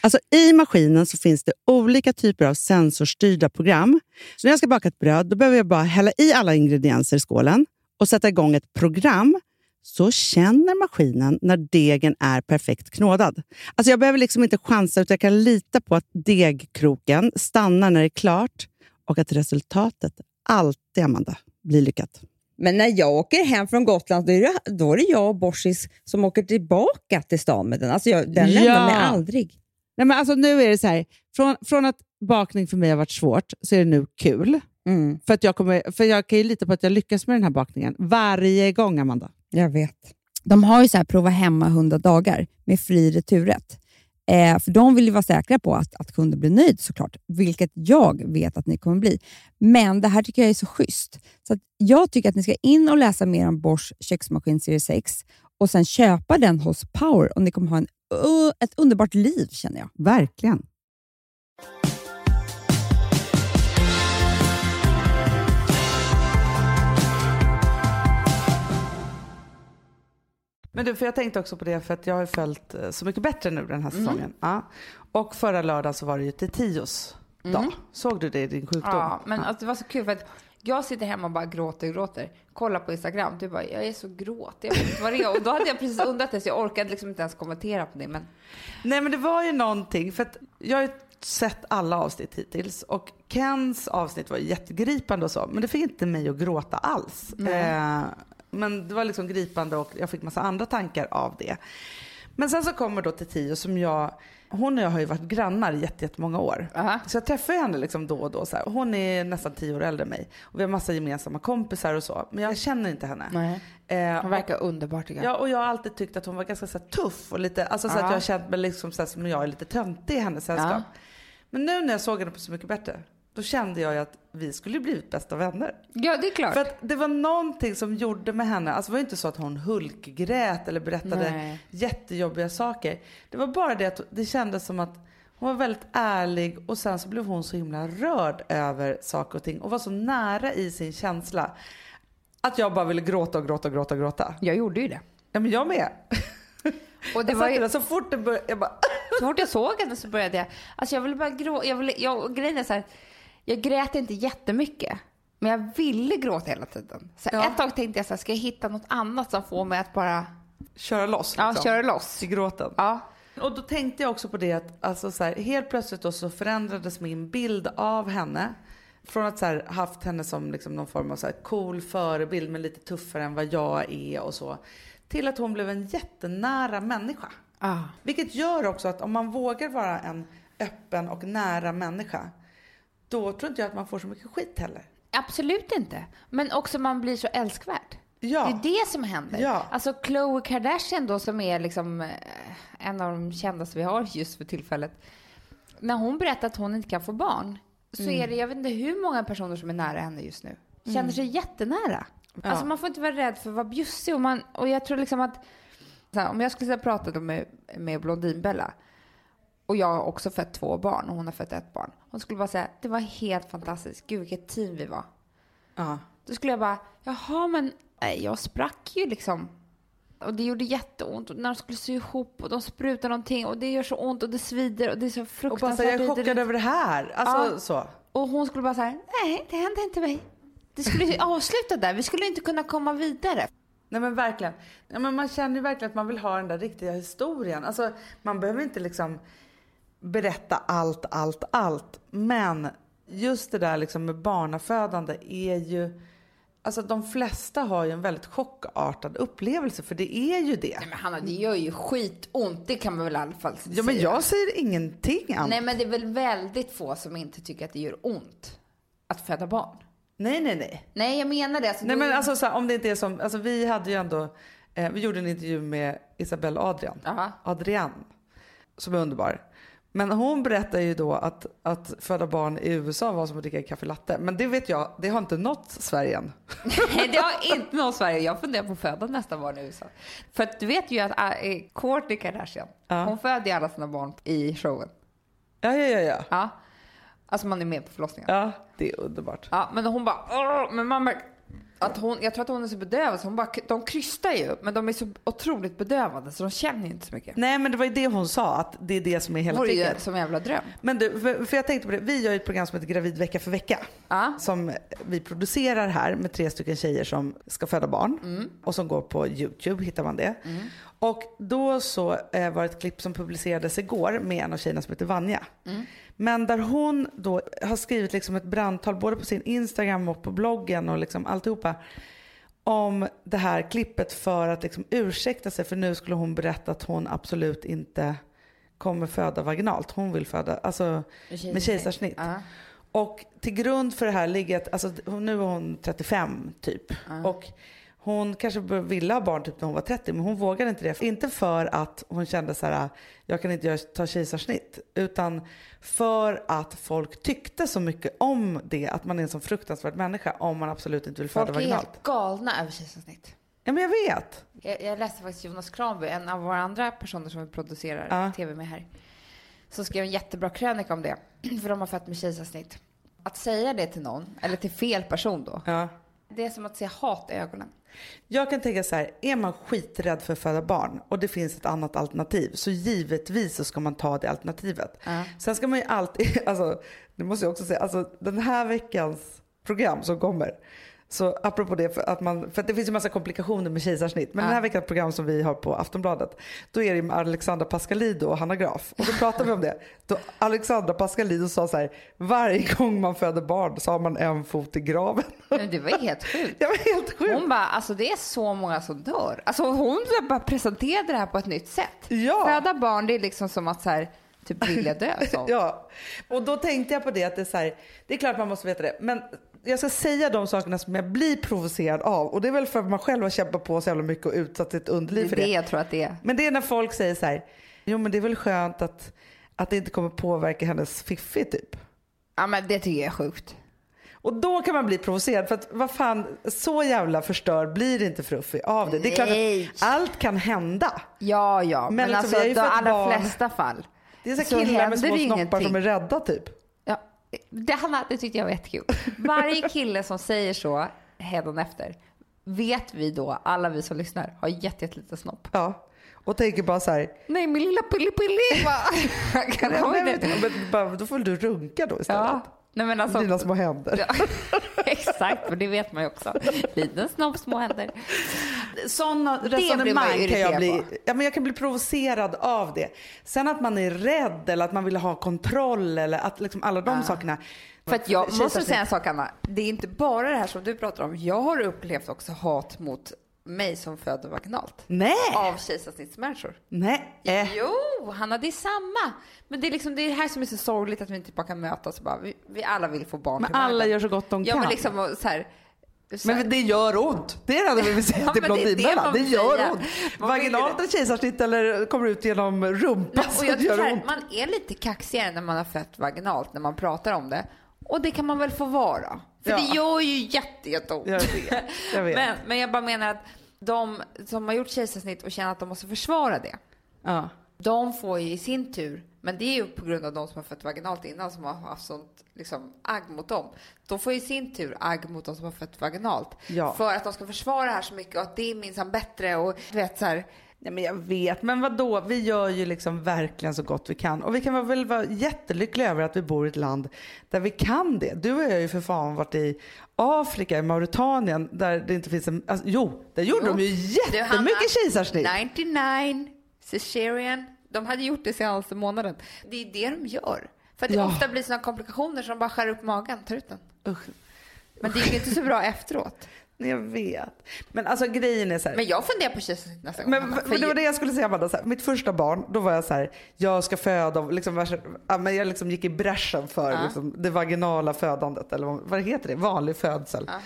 Alltså, I maskinen så finns det olika typer av sensorstyrda program. Så när jag ska baka ett bröd då behöver jag bara hälla i alla ingredienser i skålen och sätta igång ett program så känner maskinen när degen är perfekt knådad. Alltså jag behöver liksom inte chansa utan jag kan lita på att degkroken stannar när det är klart och att resultatet alltid, Amanda, blir lyckat. Men när jag åker hem från Gotland då är det, då är det jag och Borsis som åker tillbaka till stan med den. Alltså jag, den lämnar Ja. mig aldrig. Nej, men alltså nu är det så här, från, från att bakning för mig har varit svårt så är det nu kul. Mm, För, att jag, kommer, för jag kan ju lita på att jag lyckas med den här bakningen varje gång, Amanda. jag vet. De har ju så här prova hemma 100 dagar med fri returrätt. Eh, för de vill ju vara säkra på att, att kunden blir nöjd såklart, vilket jag vet att ni kommer bli. Men det här tycker jag är så schysst. Så att jag tycker att ni ska in och läsa mer om Bosch köksmaskin serie 6 och sen köpa den hos Power och ni kommer ha en, uh, ett underbart liv känner jag. Verkligen. Men du, för jag tänkte också på det för att jag har följt eh, Så mycket bättre nu den här säsongen. Ja. Och förra lördagen så var det ju till Tios dag. Såg du det i din sjukdom? Ja, men alltså, det var så kul för att jag sitter hemma och bara gråter och gråter. Kollar på Instagram. Du bara, jag är så gråtig. Jag vet inte vad det är. Och då hade jag precis undrat det så jag orkade liksom inte ens kommentera på det. Men Nej men det var ju någonting, för att jag har sett alla avsnitt hittills och Kens avsnitt var jättegripande och så, men det fick inte mig att gråta alls. Eh, men det var liksom gripande och jag fick massa andra tankar av det. Men sen så kommer då till Tio som jag, hon och jag har ju varit grannar i jätte- jättemånga år. Aha. Så jag träffar henne liksom då och då. Så här. Hon är nästan tio år äldre än mig och vi har massa gemensamma kompisar och så. Men jag känner inte henne. nej. Eh, hon verkar underbar tycker jag. Ja, och jag har alltid tyckt att hon var ganska så här, tuff och lite, alltså så att Ja. jag har känt mig liksom så här, som jag är lite töntig i hennes sällskap. Men nu när jag såg henne på Så mycket bättre, då kände jag ju att vi skulle blivit bästa vänner. Ja, det är klart. För att det var någonting som gjorde med henne, alltså det var ju inte så att hon hulkgrät eller berättade Nej. jättejobbiga saker. Det var bara det att det kändes som att hon var väldigt ärlig och sen så blev hon så himla rörd över saker och ting och var så nära i sin känsla. Att jag bara ville gråta och gråta och gråta och gråta. Jag gjorde ju det. Ja men jag med. Och det Jag var ju... där, så fort det började, jag bara Så fort jag såg henne så började jag, alltså jag ville bara gråta. Jag ville, jag, grejen är så här, jag grät inte jättemycket. Men jag ville gråta hela tiden. Så Ja. Ett tag tänkte jag så här, ska jag hitta något annat som får mig att bara Köra loss ja, liksom. köra loss? I gråten. Ja. Och då tänkte jag också på det att alltså så här, helt plötsligt då så förändrades min bild av henne. Från att så här, haft henne som liksom någon form av så cool förebild men lite tuffare än vad jag är och så. Till att hon blev en jättenära människa. Ah. Vilket gör också att om man vågar vara en öppen och nära människa. Då tror inte jag att man får så mycket skit heller. Absolut inte. Men också man blir så älskvärd. Ja. Det är det som händer. Ja. Alltså Khloe Kardashian då som är liksom eh, en av de kändaste vi har just för tillfället. När hon berättar att hon inte kan få barn så Mm. är det, jag vet inte hur många personer som är nära henne just nu. Känner sig jättenära. Ja. Alltså man får inte vara rädd för att vara bjussig och, man, och jag tror liksom att här, om jag skulle ha pratat med, med Blondinbella och jag har också fött två barn och hon har fött ett barn. Hon skulle bara säga det var helt fantastiskt, gud vilket team vi var. Ja. Då skulle jag bara, jaha men nej, jag sprack ju liksom. Och det gjorde jätteont och när de skulle sy ihop och de sprutar någonting och det gör så ont och det svider och det är så Och bara fruktansvärt. säga jag är chockad över det här. Alltså Ja. så. Och hon skulle bara säga, nej det hände inte mig. Det skulle avsluta där, vi skulle inte kunna komma vidare. Nej men verkligen. Ja, men man känner ju verkligen att man vill ha den där riktiga historien. Alltså, man behöver inte liksom berätta allt, allt, allt. Men just det där liksom med barnafödande är ju... Alltså de flesta har ju en väldigt chockartad upplevelse för det är ju det. Nej men Hanna, det gör ju skitont, det kan man väl i alla fall Ja men säga. jag säger ingenting annat. Nej men det är väl väldigt få som inte tycker att det gör ont att föda barn. Nej, nej, nej. Nej jag menar det. Alltså, Nej då- men alltså så här, om det inte är som, alltså vi hade ju ändå, eh, vi gjorde en intervju med Isabelle Adrian. Jaha. Adrian. Som är underbar. Men hon berättar ju då att, att föda barn i USA var som att dricka kaffe latte. Men det vet jag, det har inte nått Sverige än. Nej, det har inte nått Sverige. Jag funderar på att föda nästa barn i USA. För att du vet ju att äh, Kourtney Kardashian, Ja. hon föder ju alla sina barn i showen. Ja, ja, ja, ja. Ja. Alltså man är med på förlossningen. Ja, Ja, det är underbart. men hon bara, men mamma, att hon, jag tror att hon är så bedövad så hon bara, de krystar ju, men de är så otroligt bedövade så de känner inte så mycket. Nej, men det var ju det hon sa, att det är det som är hela vore tricket. som en jävla dröm. Men du, för, för jag tänkte på det, vi gör ju ett program som heter Gravid vecka för vecka. Ja. Som vi producerar här med tre stycken tjejer som ska föda barn. Mm. Och som går på YouTube, hittar man det. Och då så eh, var det ett klipp som publicerades igår med en av tjejerna som heter Vanja. Mm. Men där hon då har skrivit liksom ett brandtal både på sin Instagram och på bloggen och liksom alltihopa. Om det här klippet för att liksom ursäkta sig för nu skulle hon berätta att hon absolut inte kommer föda vaginalt. Hon vill föda alltså, med kejsarsnitt. Ja. Och till grund för det här ligger att, alltså, nu är hon 35 typ. Och hon kanske ville ha barn typ när hon var 30 men hon vågade inte det. Inte för att hon kände så här, jag kan inte ta kejsarsnitt. Utan för att folk tyckte så mycket om det, att man är en så fruktansvärd människa om man absolut inte vill föda Folk är vaginalt. helt galna över kejsarsnitt. Ja men jag vet. Jag, jag läste faktiskt Jonas Kranby, en av våra andra personer som vi producerar Ja. tv med här. Som skrev en jättebra krönika om det. För de har fött med kejsarsnitt. Att säga det till någon, eller till fel person då. Ja. Det är som att se hat i ögonen. Jag kan tänka så här, är man skiträdd för att föda barn och det finns ett annat alternativ så givetvis så ska man ta det alternativet. Ja. Sen ska man ju alltid, alltså det måste jag också säga, alltså den här veckans program som kommer. Så apropå det, för att, man, för att det finns ju massa komplikationer med kejsarsnitt. Men Ja. den här veckans program som vi har på Aftonbladet, då är det med Alexandra Pascalido och Hanna Graf. Och då pratar vi om det. Då Alexandra Pascalido sa så här, varje gång man föder barn så har man en fot i graven. Men det var ju helt sjukt. Jag var helt sjukt. Hon bara, alltså det är så många som dör. Alltså hon bara presenterade det här på ett nytt sätt. Ja. Föda barn, det är liksom som att så här, typ vilja dö. Så. Ja, och då tänkte jag på det att det är så här, det är klart man måste veta det. Men jag ska säga de sakerna som jag blir provocerad av. Och det är väl för att man själv har kämpat på så jävla mycket och utsatt sitt Det är underliv för det det. jag tror att det är. Men det är när folk säger så här, jo men det är väl skönt att, att det inte kommer påverka hennes fiffi typ. Ja men det tycker jag är sjukt. Och då kan man bli provocerad för att vad fan, så jävla förstörd blir inte Fruffy av det. Det är klart Nej. att allt kan hända. Ja, ja. Men, liksom, alltså ju de allra barn. flesta fall. Det är så, Så killar med små det snoppar ingenting. som är rädda typ. Det, Hanna, det tyckte jag var jättekul. Varje kille som säger så hädanefter vet vi då, alla vi som lyssnar, har jätte- jättelite snopp. Ja. och tänker bara så här, Nej, min lilla kan nej, men, men, bara, då får du runka då istället. Ja. Nej, men alltså, Dina små händer. Ja, exakt, för det vet man ju också. Liten snopp, små händer. Sådana resonemang kan jag bli, ja, men jag kan bli provocerad av det. Sen att man är rädd eller att man vill ha kontroll eller att liksom alla de sakerna. För att jag måste säga en sak, Anna. Det är inte bara det här som du pratar om. Jag har upplevt också hat mot mig som föder vaginalt. Nej, Av kejsarsnittsmänniskor. nej. Eh. Jo, Hanna, det är samma. Men det är liksom det, är det här som är så sorgligt att vi inte bara kan mötas och bara, vi, vi alla vill få barn Men till alla världen. gör så gott de Ja, kan. men liksom och så här, så här, Men det gör ont. Det är det enda vi vill säga Ja, till men det det blondinbella. Det, gör säga. ont. Vaginalt eller kejsarsnitt eller kommer ut genom rumpan så det gör här, ont. man är lite kaxigare när man har fött vaginalt, när man pratar om det. Och det kan man väl få vara. För Ja. det gör ju jätte, jätteont. Jag vet, jag vet. Men, men jag bara menar att de som har gjort kejsarsnitt och känner att de måste försvara det, Ja. de får ju i sin tur, men det är ju på grund av de som har fött vaginalt innan som har haft sånt liksom, agg mot dem. De får i sin tur agg mot de som har fött vaginalt. Ja. För att de ska försvara det här så mycket och att det är minsann bättre och du vet så här. Nej, men jag vet, men vad då? Vi gör ju liksom verkligen så gott vi kan. Och vi kan väl vara jättelyckliga över att vi bor i ett land där vi kan det. Du och jag har ju för fan varit i Afrika, i Mauritanien, där det inte finns en... Alltså, jo, där gjorde Jo. de ju jättemycket kejsarsnitt. 99 cesarean. De hade gjort det senaste månaden. Det är det de gör. För att det Ja. ofta blir sådana komplikationer som bara skär upp magen, tar ut den. Usch, Men det är ju inte så bra efteråt. Jag vet. Men alltså grejen är så här. Men jag funderar på kejsarsnitt nästa gång. Men, för det var det jag skulle säga Amanda, så här, mitt första barn, då var jag så här, jag ska föda, liksom, men jag liksom gick i bräschen för Ja. liksom, det vaginala födandet, eller vad, heter det, vanlig födsel. Ja.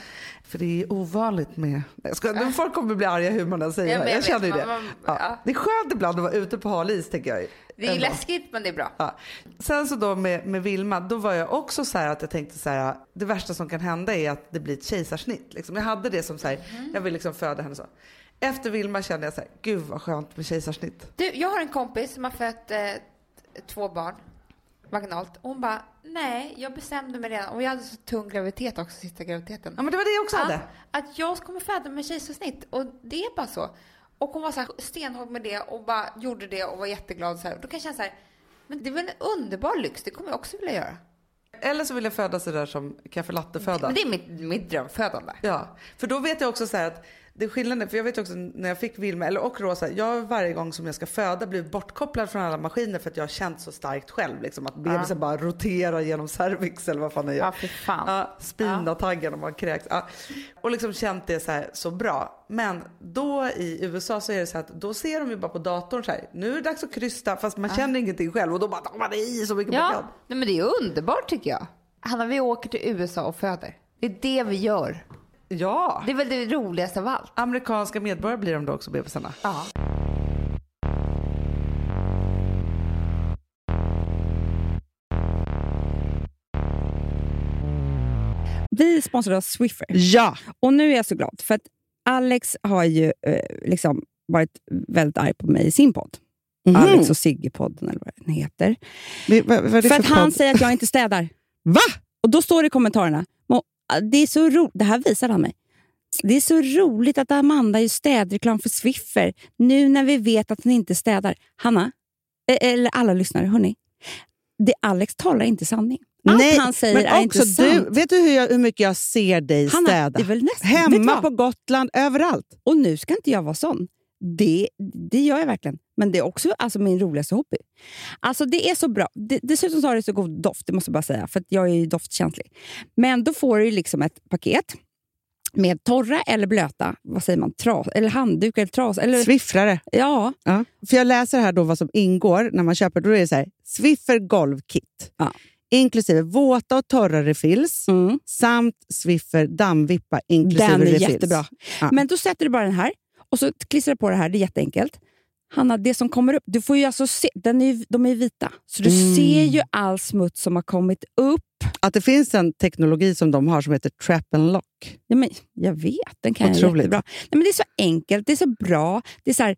För det är ovanligt med, jag ska, men folk kommer bli arga hur man än säger Ja, Jag, jag känner ju det. man- ja. ja. Det är skönt ibland att vara ute på hal is tänker jag. Det är ju läskigt men det är bra. Ja. Sen så då med, med Vilma, då var jag också så här att jag tänkte så här, det värsta som kan hända är att det blir ett kejsarsnitt. Liksom. Jag hade det som så här, Mhm. jag vill liksom föda henne så. Efter Vilma kände jag så här, gud vad skönt med kejsarsnitt. Du, jag har en kompis som har fött eh, två barn vaginalt. Och hon bara, nej, jag bestämde mig redan. Och jag hade så tung graviditet också, sista graviditeten. Ja men det var det jag också hade. Att, att jag kommer föda med kejsarsnitt. Och det är bara så. Och hon var så här stenhård med det och bara gjorde det och var jätteglad. Så här. Och då kan jag känna så här, men det är väl en underbar lyx, det kommer jag också vilja göra. Eller så vill jag föda sådär som kaffe latte-föda. Men det är mitt, mitt drömfödande. Ja, för då vet jag också så här att det är skillnaden, för jag vet också när jag fick Vilma, eller och Rosa, jag har varje gång som jag ska föda blivit bortkopplad från alla maskiner för att jag har känt så starkt själv liksom att bebisen bara roterar genom cervix eller vad fan det gör. Ja, för fan. Ja, spina taggen om man kräks. Ja. Och liksom känt det så här så bra. Men då i USA så är det så att då ser de ju bara på datorn så här, nu är det dags att krysta fast man känner ingenting själv och då bara tar man i så mycket man Ja, kan. nej, men det är underbart tycker jag. Hanna, vi åker till USA och föder. Det är det vi gör. Ja, Det är väl det roligaste av allt. amerikanska medborgare blir de då också bebisarna. Ja. Vi sponsrar av Swiffer. Ja, Och nu är jag så glad, för att Alex har ju eh, liksom varit väldigt arg på mig i sin podd. Mhm. Alex och Sigge-podden eller vad den heter. Det, vad, vad För för att han podd? säger att jag inte städar. Va? Och då står det i kommentarerna, "Må, det är så roligt, det här visar han mig. Det är så roligt att Amanda gör städreklam för Swiffer nu när vi vet att hon inte städar. Hanna, eh, eller alla lyssnare, hörni. Det Alex talar inte sanning. Allt han säger men är också inte sant. du, vet du hur, jag, hur mycket jag ser dig Hanna, städa? det är väl nästan, Hemma på Gotland, överallt. Och nu ska inte jag vara sån. Det, det gör jag verkligen. Men det är också alltså, min roligaste hobby. Alltså Det är så bra. Det, dessutom så har det så god doft, det måste jag bara säga. För jag är ju doftkänslig. Men då får du liksom ett paket med torra eller blöta vad säger man, tras, eller handdukar eller tras. Eller, Swiffrare. ja, Ja. För jag läser här då vad som ingår när man köper. Då är det så här, Swiffer golvkit. Ja. Inklusive våta och torra refills mm. samt Swiffer dammvippa inklusive den är refills. jättebra. Ja. Men då sätter du bara den här och så klistrar du på det här. Det är jätteenkelt. Hanna, det som kommer upp, du får ju alltså se, den är, ju- de är vita. Så du Mm. ser ju all smuts som har kommit upp. Att det finns en teknologi som de har som heter trap and lock. Ja, men jag vet, den kan jag Otroligt. jättebra. Nej, men det är så enkelt, det är så bra. Det är så här,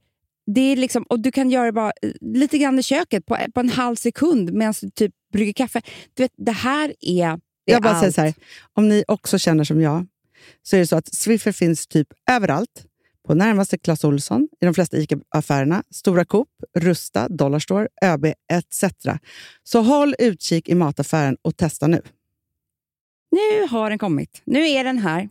det är liksom, och du kan göra det bara eh, lite grann i köket på, på en halv sekund medan du typ brygger kaffe. Du vet, det här är, är Jag bara säger allt. så här, om ni också känner som jag, så är det så att Swiffer finns typ överallt. På närmaste Clas Ohlson, i de flesta ICA-affärerna, Stora Coop, Rusta, Dollarstore, ÖB etc. Så håll utkik i mataffären och testa nu. Nu har den kommit. Nu är den här.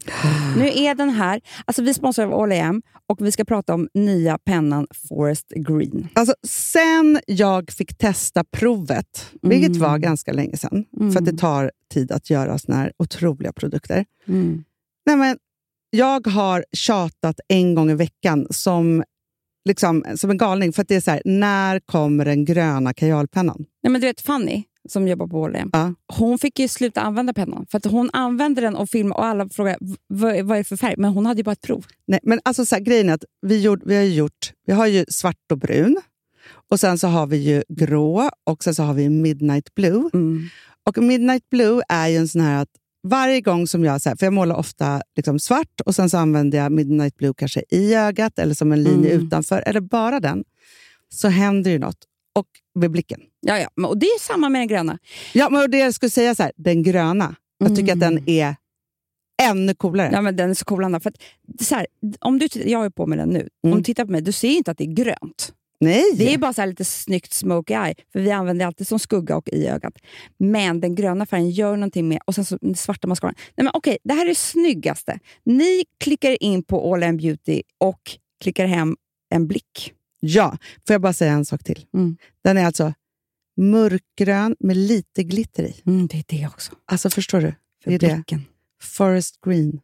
Nu är den här. Alltså, vi sponsrar av All AM och vi ska prata om nya pennan Forest Green. Alltså, sen jag fick testa provet, vilket Mm. var ganska länge sedan, Mm. för att det tar tid att göra såna här otroliga produkter. Mm. Nej, men jag har tjatat en gång i veckan som, liksom, som en galning. För att det är så här, när kommer den gröna kajalpennan? Nej, men du vet Fanny, som jobbar på AM, Ja. hon fick ju sluta använda pennan. För att hon använde den och filmade och alla frågade "V- vad, är det för färg. Men hon hade ju bara ett prov. Nej, men alltså så här, grejen är att vi, gjort, vi har gjort, vi har ju svart och brun. Och sen så har vi ju grå och sen så har vi midnight blue. Mm. Och midnight blue är ju en sån här att varje gång som jag, så här, för jag målar ofta liksom svart och sen så använder jag midnight blue kanske i ögat eller som en linje Mm. utanför, eller bara den, så händer ju något. Och med blicken. Ja, ja. Och det är samma med den gröna. Ja, men det jag skulle säga så här, den gröna, jag tycker att Mm. den är ännu coolare. Ja, men den är så cool, Anna. För att, så här, om du, jag har ju på mig den nu. Om Mm. du tittar på mig, du ser inte att det är grönt. Nej! Det är bara så lite snyggt smoky eye, för vi använder det alltid som skugga och i ögat. Men den gröna färgen gör någonting med, och sen så den svarta mascaran. Nej, men okej, det här är det snyggaste. Ni klickar in på All In Beauty och klickar hem en blick. Ja, får jag bara säga en sak till? Mm. Den är alltså mörkgrön med lite glitter i. Mm, det är det också. Alltså förstår du? För Det är det. blicken. Forest green.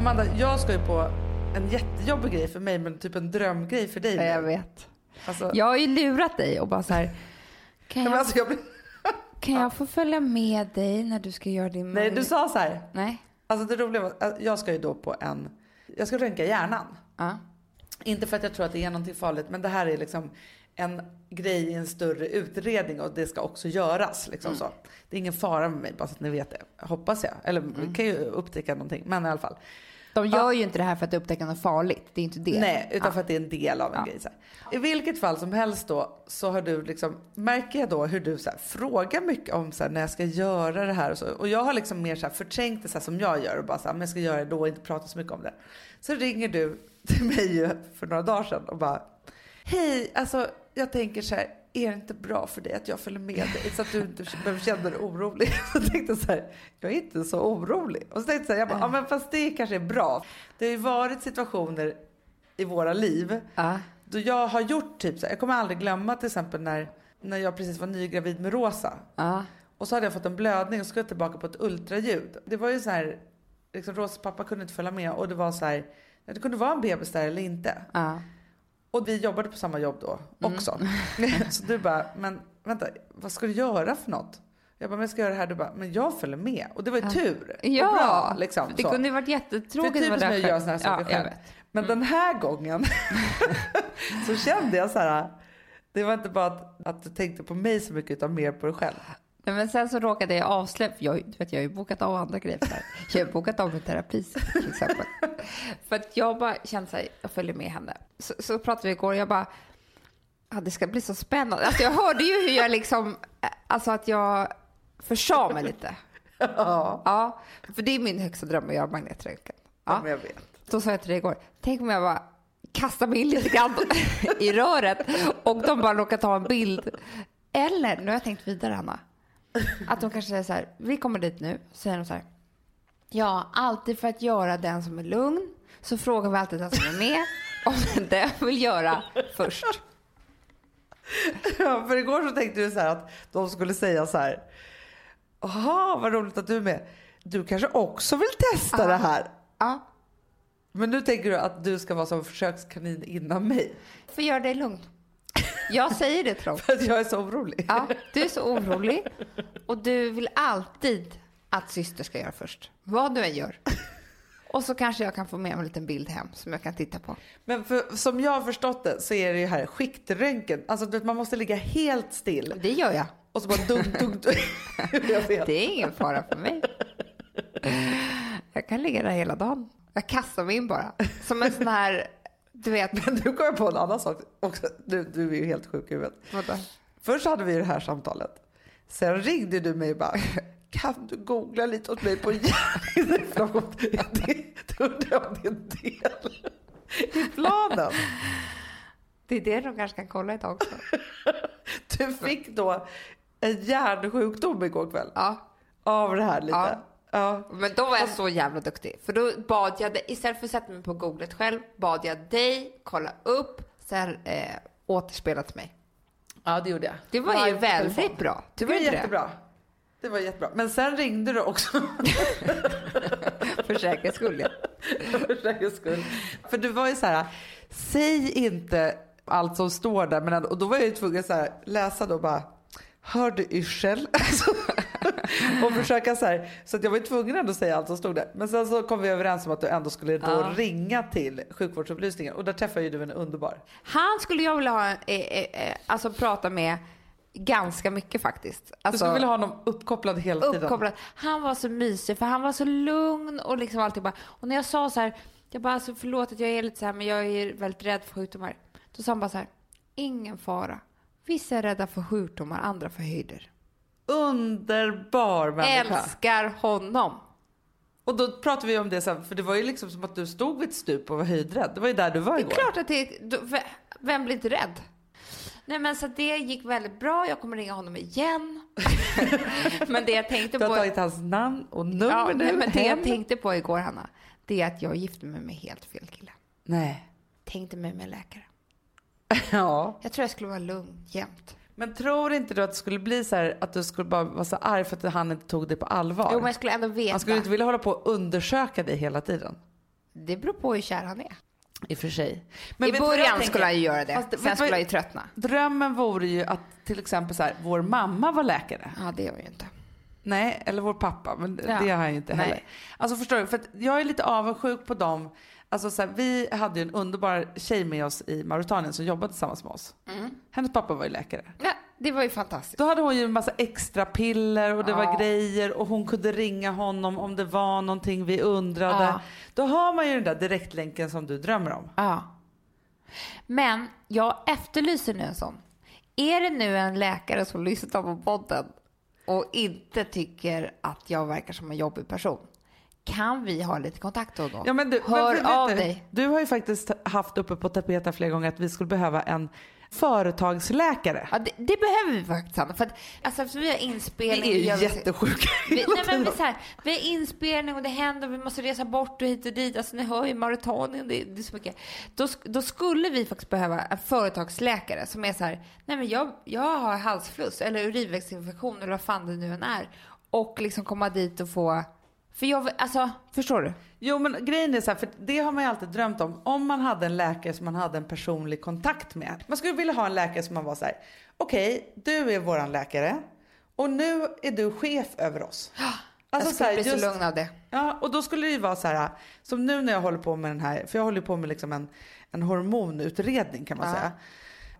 Amanda, jag ska ju på en jättejobbig grej för mig men typ en drömgrej för dig. Ja, jag vet. Alltså, Jag har ju lurat dig och bara så här. Kan jag, alltså, jag blir... kan jag få följa med dig när du ska göra din Nej, du sa så här. Nej. Alltså det roliga var att jag ska ju då på en... Jag ska röntga hjärnan. Ja. Inte för att jag tror att det är någonting farligt, men det här är liksom en grej i en större utredning och det ska också göras. Liksom så. Det är ingen fara med mig, bara så att ni vet det. Hoppas jag. Eller vi kan ju upptäcka någonting, men i alla fall. De gör ju inte det här för att upptäcka något farligt. Det är inte det. Nej, utan Ja. för att det är en del av en Ja. grej. Så här. I vilket fall som helst då så har du liksom, märker jag då hur du så här, frågar mycket om så här, när jag ska göra det här och så. Och jag har liksom mer så här, förträngt det så här, som jag gör och bara så här, men jag ska göra det då och inte prata så mycket om det. Så ringer du till mig för några dagar sedan och bara, hej, alltså jag tänker så här, är det inte bra för dig att jag följer med dig så att du inte behöver känna dig orolig? Så tänkte jag så här, jag är inte så orolig. Och så tänkte jag så här, jag bara, ja men fast det kanske är bra. Det har ju varit situationer i våra liv Ja. då jag har gjort typ så här, jag kommer aldrig glömma till exempel när, när jag precis var nygravid med Rosa. Ja. Och så hade jag fått en blödning och skulle tillbaka på ett ultraljud. Det var ju så här, liksom Rosas pappa kunde inte följa med och det var så här, det kunde vara en bebis där eller inte. Ja. Och vi jobbade på samma jobb då också. så du bara, men vänta, vad ska du göra för något? Jag bara, men jag ska göra det här. Du bara, men jag följer med. Och det var ju tur. Ja, och bra, liksom, det så. kunde ju varit jättetråkigt. det är typiskt mig att göra såna här saker ja, själv. Men den här gången så kände jag så här. Det var inte bara att, att du tänkte på mig så mycket utan mer på dig själv. Nej, Men sen så råkade jag avslöja, jag, du vet, jag har ju bokat av andra grejer för det här. Jag har bokat av en terapi till exempel. för att jag bara kände så här, jag följer med henne. Så, så pratade vi igår och jag bara, ja, det ska bli så spännande. Alltså jag hörde ju hur jag liksom, eh, alltså att jag försa mig lite. Ja, Ja, för det är min högsta dröm att göra magnetröntgen. Ja. men jag vet. Då sa jag till dig igår, tänk om jag bara kastar mig in lite grann i röret och de bara råkar ta en bild. Eller, nu har jag tänkt vidare Anna, att de kanske säger så här, vi kommer dit nu, säger de så här, ja, alltid för att göra den som är lugn så frågar vi alltid den som är med om den vill göra först. Ja, för igår så tänkte du så här att de skulle säga så här. Jaha, vad roligt att du är med. Du kanske också vill testa det här. Ja, Men nu tänker du att du ska vara som försökskanin innan mig. för gör dig lugn. Jag säger det dem. För att jag är så orolig. Ja, du är så orolig och du vill alltid att syster ska göra först. Vad du än gör. Och så kanske jag kan få med mig en liten bild hem som jag kan titta på. Men för, som jag har förstått det så är det ju här skiktröntgen. Alltså du vet, man måste ligga helt still. Det gör jag. Och så bara dunk, dunk, dunk. Det är ingen fara för mig. Jag kan ligga där hela dagen. Jag kastar mig in bara. Som en sån här, du vet, Men du kommer på en annan sak också. Du, du är ju helt sjuk i huvudet. vadå? Först hade vi det här samtalet. Sen ringde du mig och bara, kan du googla lite åt mig på hjärninflammation? Det undrar om det är en del i planen. Det är det de kanske kan kolla idag också. Du fick då en hjärnsjukdom igår kväll Ja. av det här lite. Ja. Ja. Men då var jag så jävla duktig. För då bad jag dig, istället för att sätta mig på googlet själv, bad jag dig kolla upp, sen eh, återspela till mig. ja, det gjorde jag. Det var ju väldigt bra. Det var jättebra. Det var jättebra. Men sen ringde du också. För säkerhets skull, ja. för säkerhets skull. För du var ju så här, säg inte allt som står där. Men, och då var jag ju tvungen att läsa då bara, hör du yrsel? Alltså, och försöka så här, så att jag var tvungen ändå att säga allt som stod där. Men sen så kom vi överens om att du ändå skulle då Ja. ringa till sjukvårdsupplysningen. Och där träffade ju du en underbar. Han skulle jag vilja ha, eh, eh, eh, alltså prata med ganska mycket faktiskt. Du Alltså, skulle vilja ha honom uppkopplad hela tiden. uppkopplad. Han var så mysig för han var så lugn och liksom alltid bara. Och när jag sa så här, jag bara alltså förlåt att jag är lite så här men jag är väldigt rädd för sjukdomar. Då sa han bara så här, ingen fara. Vissa är rädda för sjukdomar, andra för höjder. Underbar människa. Älskar honom. Och då pratade vi om det sen, för det var ju liksom som att du stod vid ett stup och var höjdrädd. Det var ju där du var Det igår. är klart att det Vem blir inte rädd? Nej men så det gick väldigt bra. Jag kommer ringa honom igen. men det jag tänkte Du har på... tagit hans namn och nummer Ja, nu. nej, men det jag tänkte på igår, Hanna, det är att jag gifte mig med helt fel kille. Nej. Tänkte mig med läkare. Ja. Jag tror jag skulle vara lugn jämt. Men tror inte du att det skulle bli så här att du skulle bara vara så arg för att han inte tog det på allvar? Jo, men jag skulle ändå veta. Han skulle inte vilja hålla på och undersöka dig hela tiden. Det beror på hur kär han är. I och för sig. I vad jag början skulle han ju göra det. Fast Sen du skulle han ju tröttna. Drömmen vore ju att till exempel så här, vår mamma var läkare. Ja, det gör vi ju inte. Nej, eller vår pappa, men Ja. det har han ju inte Nej. heller. Alltså förstår du, för jag är lite avundsjuk på dem. Alltså så här, vi hade ju en underbar tjej med oss i Mauritanien som jobbade tillsammans med oss. Mm. Hennes pappa var ju läkare. Ja, det var ju fantastiskt. Då hade hon ju en massa extra piller och det Ja. var grejer och hon kunde ringa honom om det var någonting vi undrade. Ja. Då har man ju den där direktlänken som du drömmer om. Ja. Men jag efterlyser nu en sån. Är det nu en läkare som lyssnar på podden och inte tycker att jag verkar som en jobbig person? Kan vi ha lite kontakt då och då? Ja, men du, Hör men av du, dig. Du har ju faktiskt haft uppe på tapeten flera gånger att vi skulle behöva en företagsläkare. Ja, det, det behöver vi faktiskt. För att, alltså, eftersom vi har inspelning. Vi är ju jättesjuka Vi, hela nej, men vi, tiden. så här, vi har inspelning och det händer och vi måste resa bort och hit och dit. Alltså ni hör ju Mauritanien, det, det är så mycket. Då, då skulle vi faktiskt behöva en företagsläkare som är så här, nej men jag, jag har halsfluss eller urinvägsinfektion eller vad fan det nu än är. Och liksom komma dit och få, för jag, alltså förstår du? Jo men grejen är så här, för det har man ju alltid drömt om. Om man hade en läkare som man hade en personlig kontakt med. Man skulle vilja ha en läkare som man var så här, okej du är våran läkare och nu är du chef över oss. jag så skulle här, bli så just- lugn av det. Ja, och då skulle det ju vara så här, som nu när jag håller på med den här, för jag håller på med liksom en, en hormonutredning kan man Ja. säga.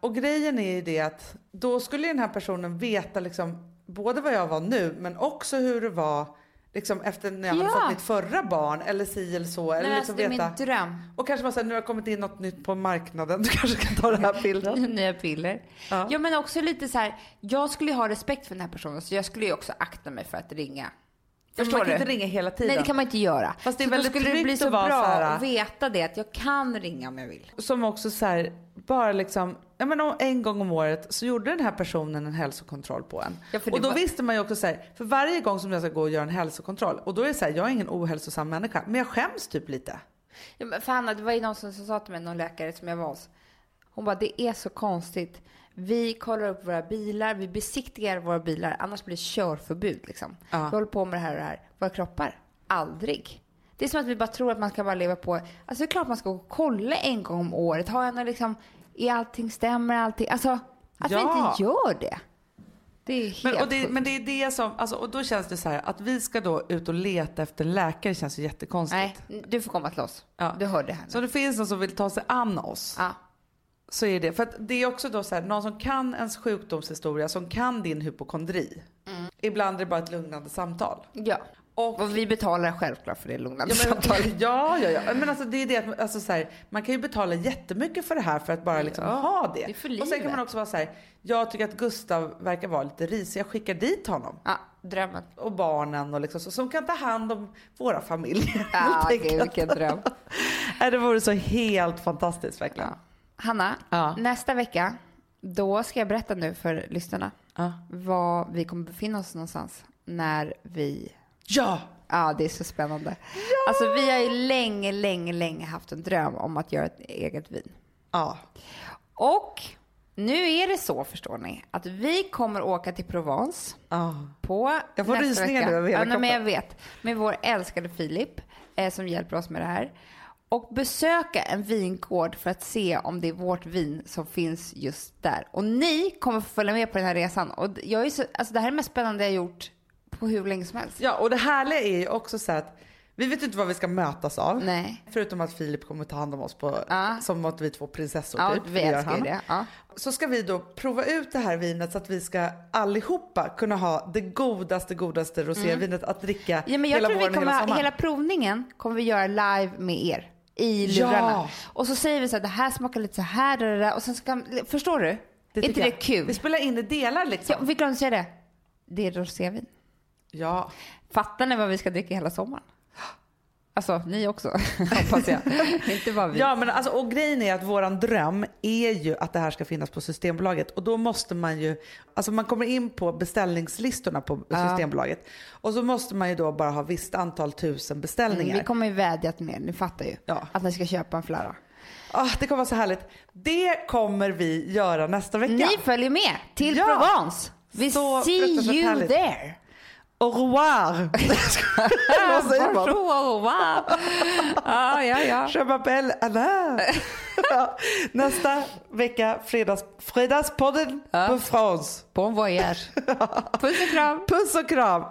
Och grejen är ju det att då skulle den här personen veta liksom både vad jag var nu men också hur det var liksom efter när jag hade Ja. fått mitt förra barn eller si eller så. Eller Nej, liksom alltså, veta. min dröm. Och kanske bara säga nu har kommit in något nytt på marknaden, du kanske kan ta det här pillret. Nya piller. Ja. Ja. men också lite så här, jag skulle ju ha respekt för den här personen så jag skulle ju också akta mig för att ringa. Förstår man kan du? inte ringa hela tiden. Nej det kan man inte göra. Fast det är så väldigt då skulle det bli så vara bra att veta det att jag kan ringa om jag vill. Som också så här, bara liksom, ja men om- en gång om året så gjorde den här personen en hälsokontroll på en. Ja, och då var- visste man ju också så här, för varje gång som jag ska gå och göra en hälsokontroll och då är det så här, jag är ingen ohälsosam människa men jag skäms typ lite. Ja, men för Hanna, det var ju någon som, som sa till mig, någon läkare som jag var hos. Hon bara, det är så konstigt. Vi kollar upp våra bilar, vi besiktigar våra bilar, annars blir det körförbud liksom. Ja. Vi håller på med det här och det här. Våra kroppar, aldrig. Det är som att vi bara tror att man ska bara leva på, alltså det är klart man ska gå och kolla en gång om året. Jag någon liksom, är allting stämmer allting? Alltså, att vi Ja. inte gör det. Det är helt Men, och det, men det är det som, alltså, och då känns det så här att vi ska då ut och leta efter läkare känns ju jättekonstigt. Nej, du får komma till oss. Ja. Du hörde här nu. Så om det finns någon som vill ta sig an oss Ja. så är det, för att det är också då så här, någon som kan ens sjukdomshistoria, som kan din hypokondri. Mm. Ibland är det bara ett lugnande samtal. ja. Och, Och vi betalar självklart för det lugnande ja, samtalet. ja, ja, ja. Men alltså, det är det att alltså, så här, man kan ju betala jättemycket för det här för att bara liksom Ja, ha det. det är för och sen kan livet. man också vara så här, jag tycker att Gustav verkar vara lite risig, jag skickar dit honom. Ja, drömmen. Och barnen och liksom så, som kan ta hand om våra familjer. Ja, gud vilken dröm. Det vore så helt fantastiskt verkligen. Ja. Hanna, Ja. nästa vecka, då ska jag berätta nu för lyssnarna Ja. var vi kommer befinna oss någonstans när vi... ja. Ja, det är så spännande. Alltså vi har ju länge, länge, länge haft en dröm om att göra ett eget vin. Ja. Och nu är det så, förstår ni, att vi kommer åka till Provence Ja. på Jag får nästa rysningar vecka. nu över hela ja, men jag vet. Med vår älskade Filip eh, som hjälper oss med det här. Och besöka en vingård för att se om det är vårt vin som finns just där. Och ni kommer få följa med på den här resan. Och jag är så, alltså det här är det mest spännande jag gjort på hur länge som helst. ja, och det härliga är ju också så att vi vet inte vad vi ska mötas av. Nej. Förutom att Filip kommer ta hand om oss på, Ja. som att vi är två prinsessor Ja, typ. vi det älskar han. det. Ja. Så ska vi då prova ut det här vinet så att vi ska allihopa kunna ha det godaste, godaste rosévinet att dricka Mm. Ja, men jag hela tror vi våren och kommer, hela sommaren. hela provningen kommer vi göra live med er i Ja. lurarna. Och så säger vi så här, det här smakar lite så här, det där, och sen ska, förstår du? tycker inte det jag. kul? Vi spelar in i delar liksom. Ja, vi glömde säga det. Det är rosévin. Ja. Fattar ni vad vi ska dricka hela sommaren? Alltså, ni också, hoppas jag. inte bara vi. Ja, men alltså, och grejen är att våran dröm är ju att det här ska finnas på Systembolaget och då måste man ju, alltså man kommer in på beställningslistorna på Systembolaget och så måste man ju då bara ha visst antal tusen beställningar. Vi kommer ju vädja till er, ni fattar ju. Ja. Att ni ska köpa en flarra. Ah, det kommer vara så härligt. Det kommer vi göra nästa vecka. Ni följer med till Ja. Provence. Vi Så see you härligt. there. Au revoir! Bonjour. Ja, ja, ja. Je m'appelle Anna. Nästa vecka, fredags, Fredagspodden på France. Bon voyage. Puss och kram. Puss och kram.